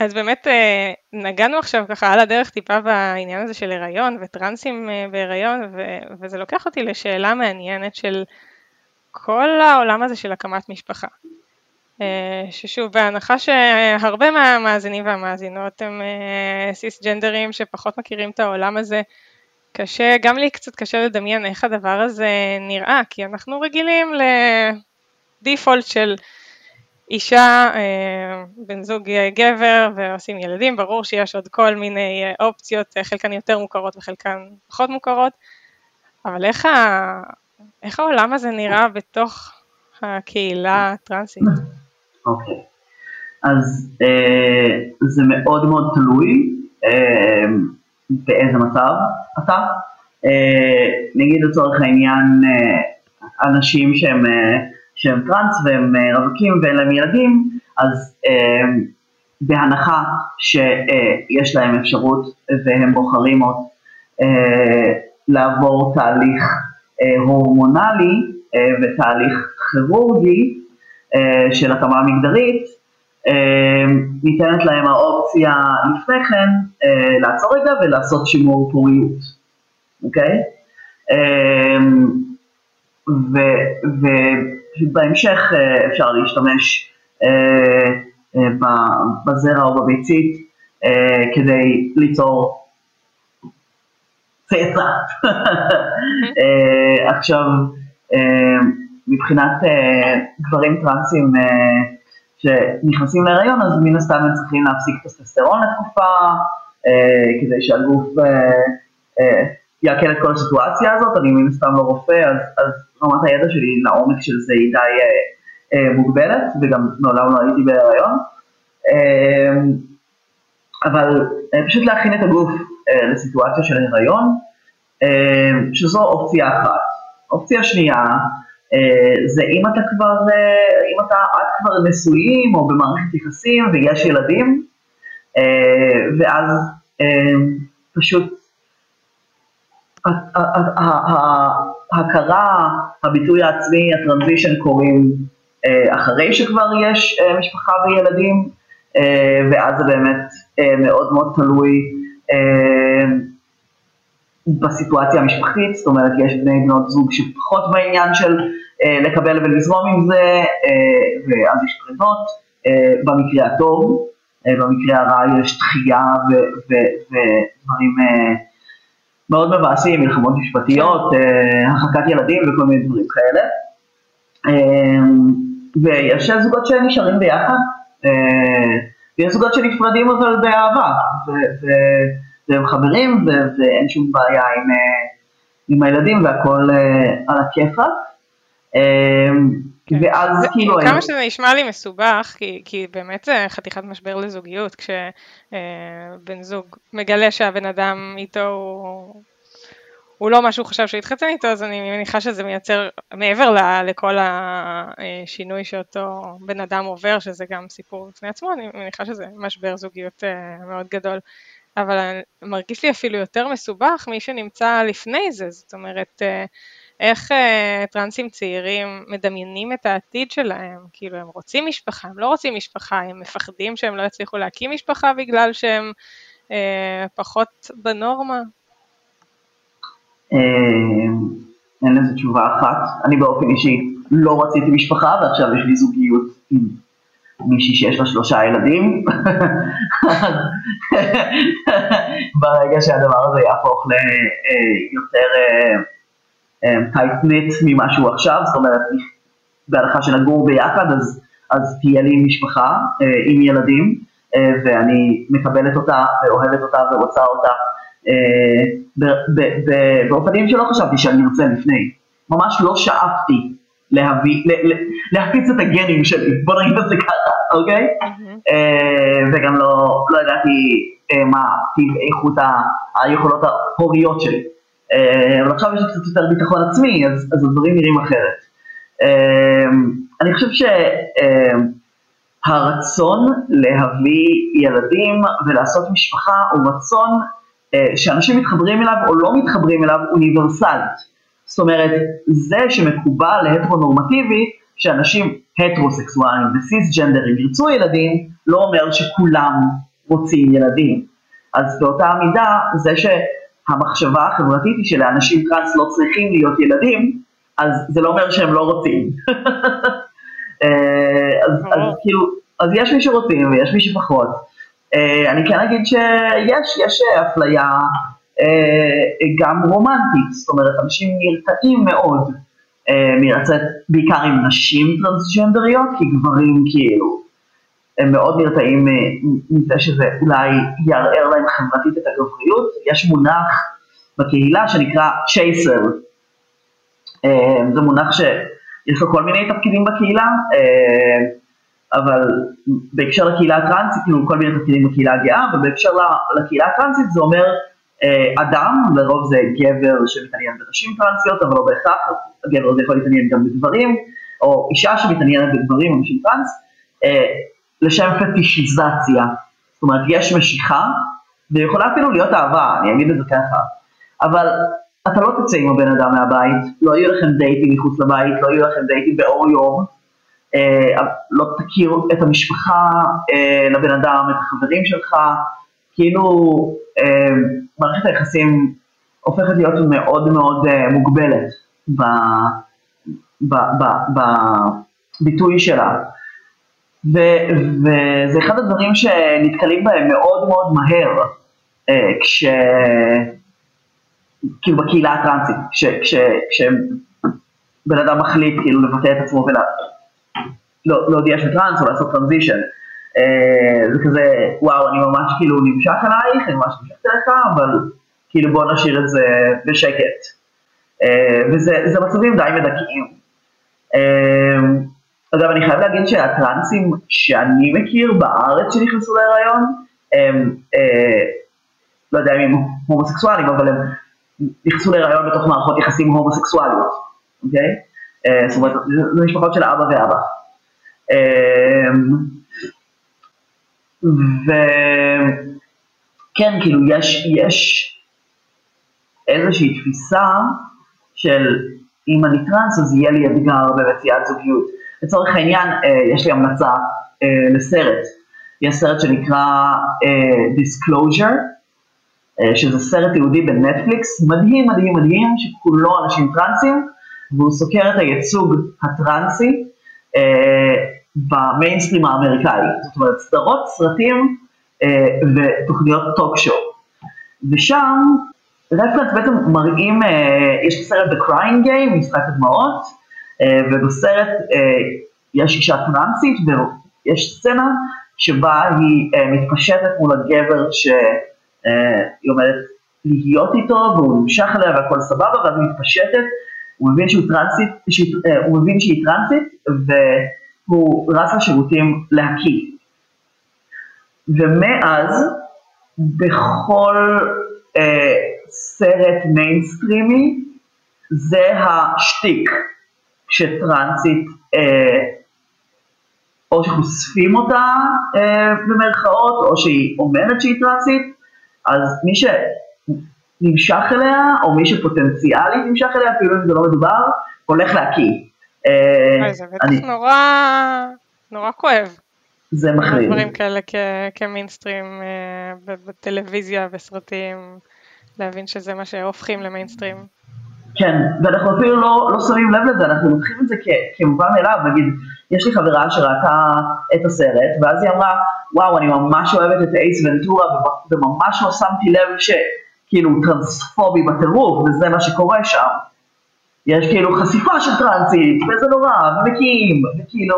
אז באמת אה, נגענו עכשיו ככה על הדרך טיפה בעניין הזה של הריון וטרנסים אה, בהיריון ו- וזה לוקח אותי לשאלה מעניינת של כל העולם הזה של הקמת משפחה. אה, ששוב בהנחה שהרבה מהמאזינים והמאזינות הם סיסג'נדרים שפחות מכירים את העולם הזה קשה, גם לי קצת קשה לדמיין איך הדבר הזה נראה, כי אנחנו רגילים לדיפולט של אישה, אה, בן זוג גבר ועושים ילדים, ברור שיש עוד כל מיני אה, אופציות, אה, חלקן יותר מוכרות וחלקן פחות מוכרות, אבל איך, ה... איך העולם הזה נראה בתוך הקהילה הטרנסית? אוקיי, okay. אז אה, זה מאוד מאוד תלוי. אה, באיזה מצב אתה. אה, נגיד לצורך העניין אה, אנשים שהם, אה, שהם טראנס והם אה, רווקים ואין להם ילדים, אז אה, בהנחה שיש להם אפשרות והם בוחרים עוד אה, לעבור תהליך אה, הורמונלי אה, ותהליך כירורגי אה, של התאמה מגדרית, אה, ניתנת להם האופציה לפני כן אה, לעצור רגע ולעשות שימור פוריות, אוקיי? אה, ובהמשך אה, אפשר להשתמש אה, אה, בזרע או בביצית כדי ליצור צאצא. עכשיו, מבחינת גברים טרנסים שנכנסים להיריון, אז מן הסתם הם צריכים להפסיק טסטסטרון לתקופה, כדי שהגוף יעכל את כל הסיטואציה הזאת, אני מן הסתם לא רופא, אז, אז רמת הידע שלי לעומק של זה היא די אה, אה, מוגבלת, וגם מעולם לא הייתי בהיריון. אה, אבל אה, פשוט להכין את הגוף אה, לסיטואציה של הריון, אה, שזו אופציה אחת. אופציה שנייה, אה, זה אם אתה כבר, אה, אם אתה עד כבר נשואים או במערכת יחסים ויש ילדים, אה, ואז אה, פשוט ההכרה, הביטוי העצמי, הטרנזישן קורים אה, אחרי שכבר יש אה, משפחה וילדים, אה, ואז זה באמת מאוד מאוד תלוי בסיטואציה המשפחתית, זאת אומרת יש בני בנות זוג שפחות בעניין של לקבל ולזרום עם זה, ואז יש פרידות, במקרה הטוב, במקרה הרע יש דחייה ודברים מאוד מבאסים, מלחמות משפטיות, אה, הרחקת ילדים וכל מיני דברים כאלה. אה, ויש זוגות שנשארים ביחד, אה, ויש זוגות שנפרדים אבל באהבה, והם חברים ואין שום בעיה עם, עם הילדים והכל על הכיפאק. כן. ואז זה, כאילו... כמה שזה נשמע לי מסובך, כי, כי באמת זה חתיכת משבר לזוגיות, כשבן אה, זוג מגלה שהבן אדם איתו הוא, הוא לא מה שהוא חשב שהוא יתחתן איתו, אז אני מניחה שזה מייצר, מעבר ל, לכל השינוי שאותו בן אדם עובר, שזה גם סיפור בפני עצמו, אני מניחה שזה משבר זוגיות אה, מאוד גדול. אבל מרגיש לי אפילו יותר מסובך מי שנמצא לפני זה, זאת אומרת, אה, איך אה, טרנסים צעירים מדמיינים את העתיד שלהם, כאילו הם רוצים משפחה, הם לא רוצים משפחה, הם מפחדים שהם לא יצליחו להקים משפחה בגלל שהם אה, פחות בנורמה? אה, אין לזה תשובה אחת, אני באופן אישי לא רציתי משפחה ועכשיו יש לי זוגיות עם מישהי שיש לה שלושה ילדים, ברגע שהדבר הזה יהפוך ליותר אה, טייטנט אה, ממה שהוא עכשיו, זאת אומרת, בהנחה שנגור ביחד, אז, אז תהיה לי משפחה אה, עם ילדים, אה, ואני מקבלת אותה ואוהבת אותה ורוצה אותה באופנים שלא חשבתי שאני רוצה לפני. ממש לא שאפתי להביא, להפיץ את הגנים שלי, בוא נגיד את זה ככה, אוקיי? וגם לא, לא ידעתי מה איכות היכולות ההוריות שלי. אה, אבל עכשיו יש לי קצת יותר ביטחון עצמי, אז, אז הדברים נראים אחרת. אה, אני חושב שהרצון אה, להביא ילדים ולעשות משפחה הוא רצון שאנשים מתחברים אליו או לא מתחברים אליו אוניברסלית. זאת אומרת, זה שמקובל להטרונורמטיבי, שאנשים הטרוסקסואלים וסיסג'נדרים ירצו ילדים, לא אומר שכולם רוצים ילדים. אז באותה מידה, זה ש... המחשבה החברתית היא שלאנשים טרנס לא צריכים להיות ילדים, אז זה לא אומר שהם לא רוצים. אה, אז, אז כאילו, אז יש מי שרוצים ויש מי שפחות. אה, אני כן אגיד שיש, יש אפליה אה, גם רומנטית, זאת אומרת, אנשים נרתעים מאוד מלצאת בעיקר עם נשים טרנסג'נדריות, כי גברים כאילו הם מאוד נרתעים מזה שזה אולי יערער להם חברתית את הגבריות. יש מונח בקהילה שנקרא צ'ייסר. אה, זה מונח שיש לו כל מיני תפקידים בקהילה, אה, אבל בהקשר לקהילה הטרנסית, כאילו כל מיני תפקידים בקהילה הגאה, ובהקשר לקהילה הטרנסית זה אומר אה, אדם, לרוב זה גבר שמתעניין בנשים טרנסיות, אבל לא בהכרח, הגבר הזה יכול להתעניין גם בגברים, או אישה שמתעניינת בגברים או נשים טרנס, אה, לשם פטישיזציה. זאת אומרת, יש משיכה, ויכולה אפילו להיות אהבה, אני אגיד את זה ככה. אבל אתה לא תצא עם הבן אדם מהבית, לא יהיו לכם דייטים מחוץ לבית, לא יהיו לכם דייטים באור יום, אה, לא תכיר את המשפחה אה, לבן אדם, את החברים שלך, כאילו אה, מערכת היחסים הופכת להיות מאוד מאוד אה, מוגבלת בביטוי שלה. ו, וזה אחד הדברים שנתקלים בהם מאוד מאוד מהר, אה, כש... כאילו בקהילה הטרנסית, כשבן אדם מחליט כאילו לבטא את עצמו ולהודיע לא, שהוא טרנס או לעשות טרנזישן. אה, זה כזה, וואו, אני ממש כאילו נמשך אלייך, אני ממש נמשכת אליך, אבל כאילו בוא נשאיר את זה בשקט. אה, וזה מצבים די מדכאים. אה, אגב, אני חייב להגיד שהטרנסים שאני מכיר בארץ שנכנסו להיריון, הם, לא יודע אם הם הומוסקסואלים, אבל הם נכנסו להיריון בתוך מערכות יחסים הומוסקסואליות, אוקיי? זאת אומרת, זה משפחות של אבא ואבא. וכן, כאילו יש, יש איזושהי תפיסה של אם אני טרנס אז יהיה לי אתגר במציאת זוגיות. לצורך העניין, אה, יש לי המלצה אה, לסרט. יש סרט שנקרא אה, Disclosure, שזה סרט תיעודי בנטפליקס, מדהים מדהים מדהים, שכולו אנשים טרנסים, והוא סוקר את הייצוג הטרנסי במיינסטרים האמריקאי, זאת אומרת סדרות, סרטים ותוכניות talk show. ושם רפרנס בעצם מראים, יש בסרט The Crying Game, משחק הדמעות, ובסרט אה, יש אישה טרנסית ויש סצנה שבה היא אה, מתפשטת מול הגבר שהיא אה, עומדת להיות איתו והוא נמשך אליה והכל סבבה ואז היא מתפשטת, הוא מבין שהוא טרנסית, שהיא, אה, הוא מבין שהיא טרנסית ו... הוא רץ לשירותים להקיא. ומאז בכל אה, סרט מיינסטרימי זה השטיק שטרנסית אה, או שחושפים אותה אה, במרכאות או שהיא אומרת שהיא טרנסית אז מי שנמשך אליה או מי שפוטנציאלית נמשך אליה אפילו אם זה לא מדובר הולך להקיא אה, זה בטח נורא, נורא כואב. זה מחריד. דברים כאלה כמיינסטרים בטלוויזיה, בסרטים, להבין שזה מה שהופכים למיינסטרים. כן, ואנחנו אפילו לא, לא שמים לב לזה, אנחנו לוקחים את זה כמובן מאליו, נגיד, יש לי חברה שראתה את הסרט, ואז היא אמרה, וואו, אני ממש אוהבת את אייס ונטורה, וממש לא שמתי לב שכאילו טרנספובי בטירוף, וזה מה שקורה שם. יש כאילו חשיפה של טרנסית, וזה נורא, ומקים, וכאילו,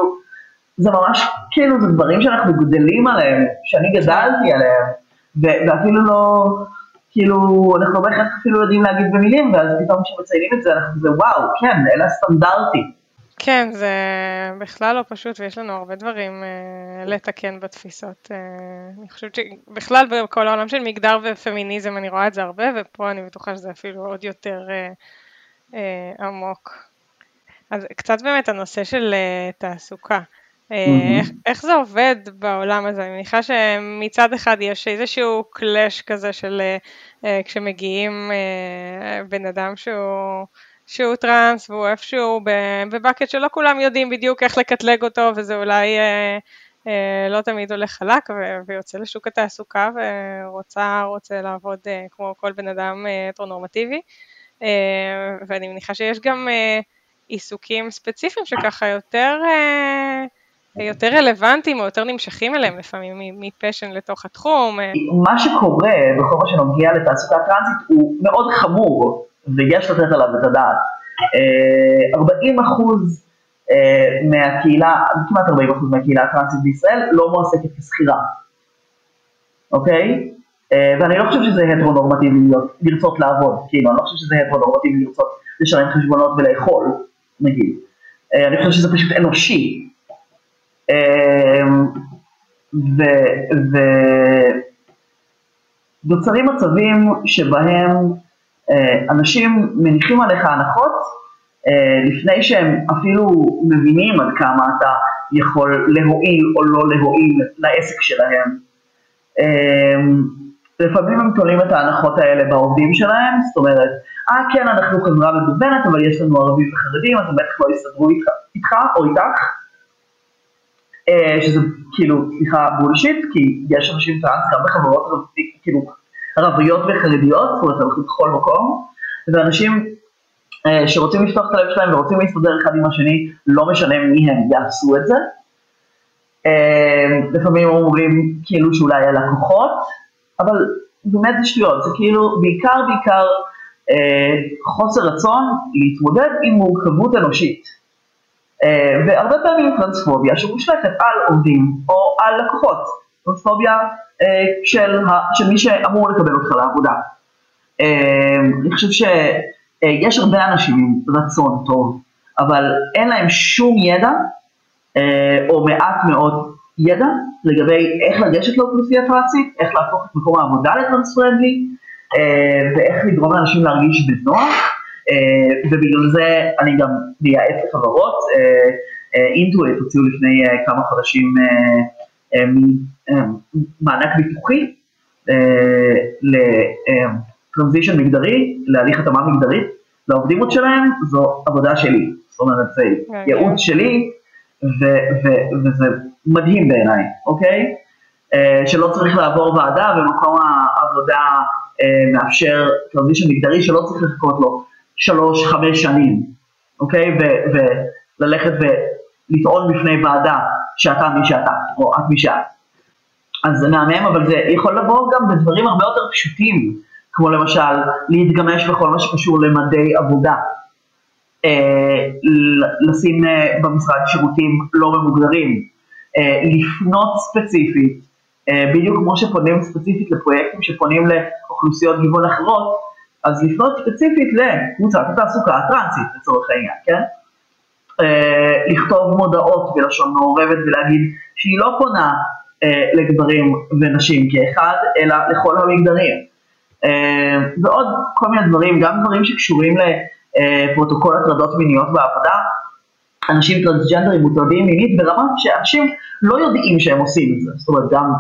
זה ממש, כאילו, זה דברים שאנחנו גדלים עליהם, שאני גדלתי עליהם, ואפילו לא, כאילו, אנחנו בהכרח אפילו יודעים להגיד במילים, ואז פתאום כשמציינים את זה, אנחנו זה וואו, כן, אלה הסטנדרטים. כן, זה בכלל לא פשוט, ויש לנו הרבה דברים אה, לתקן בתפיסות. אה, אני חושבת שבכלל בכל העולם של מגדר ופמיניזם אני רואה את זה הרבה, ופה אני בטוחה שזה אפילו עוד יותר... אה, אה, עמוק. אז קצת באמת הנושא של אה, תעסוקה. אה, איך, זה עובד בעולם הזה? אני מניחה שמצד אחד יש איזשהו קלאש כזה של אה, כשמגיעים אה, בן אדם שהוא, שהוא טראנס והוא איפשהו בבקט שלא כולם יודעים בדיוק איך לקטלג אותו וזה אולי אה, אה, לא תמיד הולך חלק ויוצא לשוק התעסוקה ורוצה רוצה לעבוד אה, כמו כל בן אדם הטרונורמטיבי. אה, ואני מניחה שיש גם אה, עיסוקים ספציפיים שככה יותר, אה, יותר רלוונטיים או יותר נמשכים אליהם לפעמים מפשן לתוך התחום. מה שקורה בכל מה שנוגע לתעסוקה טרנסית הוא מאוד חמור ויש לתת עליו את הדעת. 40 אחוז מהקהילה, כמעט 40 אחוז מהקהילה הטרנסית בישראל לא מועסקת כשכירה, אוקיי? אה, ואני לא חושב שזה הטרונורמטיבי לרצות לעבוד, כאילו, אני לא חושב שזה הטרונורמטיבי לרצות לשלם חשבונות ולאכול, נגיד. אה, אני חושב שזה פשוט אנושי. אה, ונוצרים מצבים שבהם אנשים מניחים עליך הנחות לפני שהם אפילו מבינים עד כמה אתה יכול להועיל או לא להועיל לעסק שלהם. לפעמים הם תולים את ההנחות האלה בעובדים שלהם, זאת אומרת, אה כן אנחנו חברה מגוונת אבל יש לנו ערבים וחרדים אז הם בטח לא יסתדרו איתך, איתך או איתך, אה, שזה כאילו, סליחה, בולשיט, כי יש אנשים טראנס גם בחברות כאילו ערביות וחרדיות, זאת אומרת אנחנו בכל מקום, ואנשים אה, שרוצים לפתוח את הלב שלהם ורוצים להסתדר אחד עם השני, לא משנה מי הם יעשו את זה. אה, לפעמים אומרים כאילו שאולי הלקוחות, אבל באמת זה שטויות, זה כאילו בעיקר בעיקר אה, חוסר רצון להתמודד עם מורכבות אנושית. אה, והרבה פעמים טרנספוביה שמושלכת על עובדים או על לקוחות, טרנספוביה אה, של, של מי שאמור לקבל אותך לעבודה. אה, אני חושב שיש הרבה אנשים עם רצון טוב, אבל אין להם שום ידע, או מעט מאוד ידע, לגבי איך לגשת לאוכלוסייה טרנסית, איך להפוך את מקום העבודה לטרנספרנדלי, ואיך לגרום לאנשים להרגיש בנוח. אה, ובגלל זה אני גם מייעץ לחברות, אינטואט אה, אה, הוציאו לפני כמה חודשים מענק ביטוחי לטרנזישן מגדרי, להליך התאמה מגדרית לעובדים שלהם, זו עבודה שלי, זאת אומרת זה כן, ייעוץ. שלי וזה מדהים בעיניי, אוקיי? שלא צריך לעבור ועדה ומקום העבודה מאפשר טרנזישן מגדרי שלא צריך לחכות לו שלוש, חמש שנים, אוקיי? וללכת ולטעון בפני ועדה שאתה מי שאתה, או את מי שאת. אז זה מהמם, אבל זה יכול לבוא גם בדברים הרבה יותר פשוטים, כמו למשל להתגמש בכל מה שקשור למדי עבודה. אה, לשים אה, במשרד שירותים לא ממוגדרים, אה, לפנות ספציפית, אה, בדיוק כמו שפונים ספציפית לפרויקטים שפונים לאוכלוסיות גיוון אחרות, אז לפנות ספציפית לקבוצת התעסוקה הטרנסית לצורך העניין, כן? אה, לכתוב מודעות בלשון מעורבת ולהגיד שהיא לא פונה אה, לגברים ונשים כאחד, אלא לכל המגדרים. אה, ועוד כל מיני דברים, גם דברים שקשורים לפרוטוקול הטרדות מיניות בעבודה. אנשים טרנסג'נדרים מוטרדים מינית ברמה שאנשים לא יודעים שהם עושים את זה, זאת אומרת גם,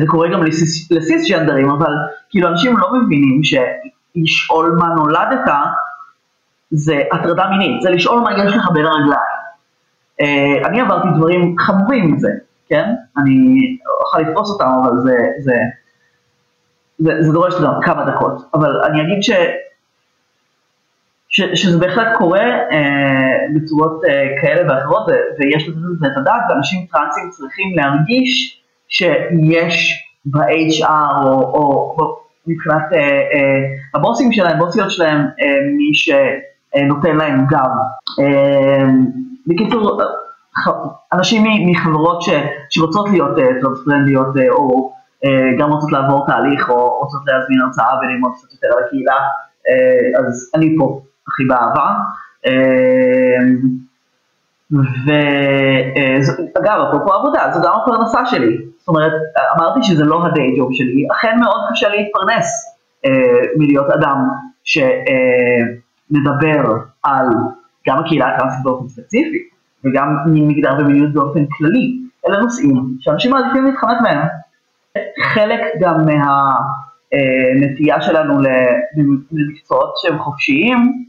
זה קורה גם לסיסג'נדרים, אבל כאילו אנשים לא מבינים ש... לשאול מה נולדת, זה הטרדה מינית, זה לשאול מה יש לך בין הרגליים. Uh, אני עברתי דברים חמורים מזה, כן? אני אוכל לתפוס אותם, אבל זה, זה, זה, זה דורש גם כמה דקות. אבל אני אגיד ש, ש, שזה בהחלט קורה uh, בצורות uh, כאלה ואחרות, ויש לזה את הדעת, ואנשים טרנסים צריכים להרגיש שיש ב-HR או, או מבחינת אה, אה, הבוסים שלהם, בוסיות שלהם, אה, מי שנותן להם גב. אה, בקיצור, אנשים מחברות ש, שרוצות להיות אה, טרנספרנדיות אה, או אה, גם רוצות לעבור תהליך או רוצות להזמין הרצאה וללמוד קצת יותר על הקהילה, אה, אז אני פה הכי באהבה. אה, ואגב, אפרופו עבודה, זו גם הפרנסה שלי. אומרת, אמרתי שזה לא הדיי ג'וב שלי, אכן מאוד קשה להתפרנס אה, מלהיות אדם שמדבר אה, על גם הקהילה הטרנסית באופן ספציפי, וגם מגדר ומיניות באופן כללי. אלה נושאים שאנשים מעדיפים להתחמק מהם. חלק גם מהנטייה אה, שלנו למקצועות שהם חופשיים,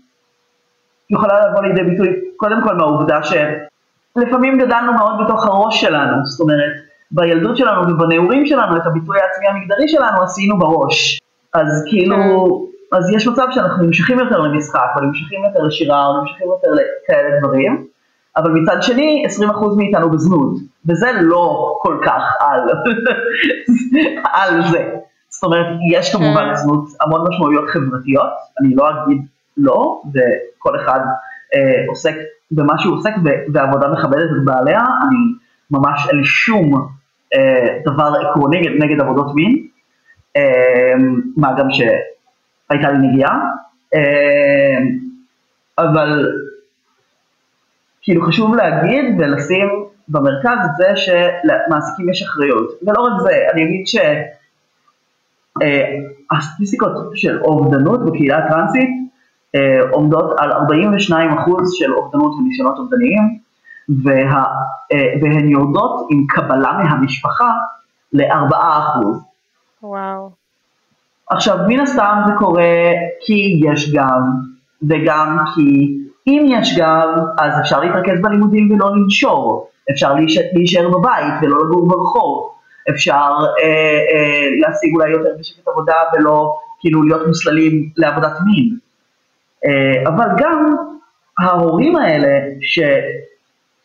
יכולה לבוא לידי ביטוי קודם כל מהעובדה שלפעמים גדלנו מאוד בתוך הראש שלנו, זאת אומרת, בילדות שלנו ובנעורים שלנו את הביטוי העצמי המגדרי שלנו עשינו בראש. אז כאילו, כן. אז יש מצב שאנחנו נמשכים יותר למשחק, או נמשכים יותר לשירה, או נמשכים יותר לכאלה דברים, אבל מצד שני 20% מאיתנו בזנות, וזה לא כל כך על, על זה. זאת אומרת, יש כמובן כן. לזנות המון משמעויות חברתיות, אני לא אגיד לא, וכל אחד אה, עוסק במה שהוא עוסק, ועבודה מכבדת את בעליה, אני ממש אין לי שום דבר עקרוני נגד, עבודות מין, אה, מה גם שהייתה לי נגיעה, אה, אבל כאילו חשוב להגיד ולשים במרכז את זה שלמעסיקים יש אחריות, ולא רק זה, אני אגיד שהסטטיסטיקות של אובדנות בקהילה הטרנסית אה, עומדות על 42% של אובדנות וניסיונות אובדניים, וה, אה, והן יורדות עם קבלה מהמשפחה ל-4%. וואו. עכשיו, מן הסתם זה קורה כי יש גב, וגם כי אם יש גב, אז אפשר להתרכז בלימודים ולא לנשור, אפשר להישאר בבית ולא לגור ברחוב, אפשר אה, אה, להשיג אולי יותר בשקט עבודה ולא כאילו להיות מוסללים לעבודת מין. אה, אבל גם ההורים האלה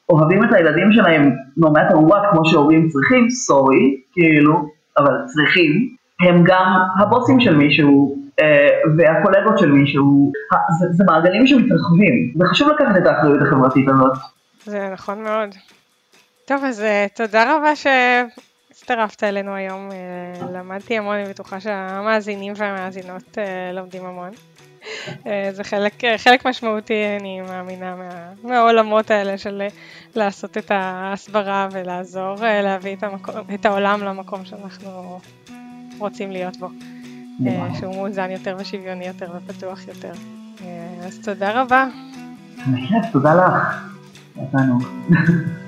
שאוהבים את הילדים שלהם no matter what כמו שהורים צריכים, סורי, כאילו, אבל צריכים, הם גם הבוסים של מישהו אה, והקולגות של מישהו, זה, זה מעגלים שמתרחבים, וחשוב לקחת את האחריות החברתית הזאת. זה נכון מאוד. טוב, אז אה, תודה רבה שהצטרפת אלינו היום, אה, למדתי המון, אני בטוחה שהמאזינים והמאזינות לומדים המון. זה חלק, חלק משמעותי, אני מאמינה, מה, מהעולמות האלה של לעשות את ההסברה ולעזור להביא את, המקום, את העולם למקום שאנחנו רוצים להיות בו. אה, שהוא מאוזן יותר ושוויוני יותר ופתוח יותר. אה, אז תודה רבה. תודה לך.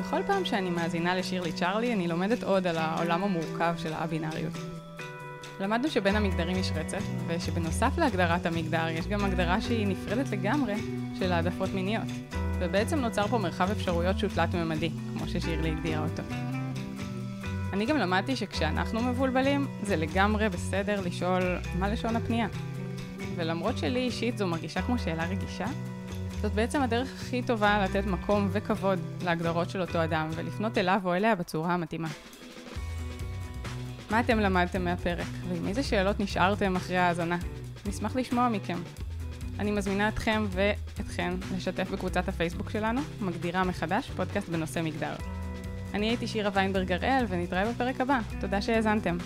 בכל פעם שאני מאזינה לשירלי צ'רלי, אני לומדת עוד על העולם המורכב של הבינאריות. למדנו שבין המגדרים יש רצף, ושבנוסף להגדרת המגדר, יש גם הגדרה שהיא נפרדת לגמרי של העדפות מיניות. ובעצם נוצר פה מרחב אפשרויות שהוא תלת-ממדי, כמו ששירלי הגדירה אותו. אני גם למדתי שכשאנחנו מבולבלים, זה לגמרי בסדר לשאול מה לשון הפנייה. ולמרות שלי אישית זו מרגישה כמו שאלה רגישה, זאת בעצם הדרך הכי טובה לתת מקום וכבוד להגדרות של אותו אדם, ולפנות אליו או אליה בצורה המתאימה. מה אתם למדתם מהפרק, ועם איזה שאלות נשארתם אחרי ההאזנה? נשמח לשמוע מכם. אני מזמינה אתכם ואתכן לשתף בקבוצת הפייסבוק שלנו, מגדירה מחדש, פודקאסט בנושא מגדר. אני הייתי שירה ויינברג הראל, ונתראה בפרק הבא. תודה שהאזנתם.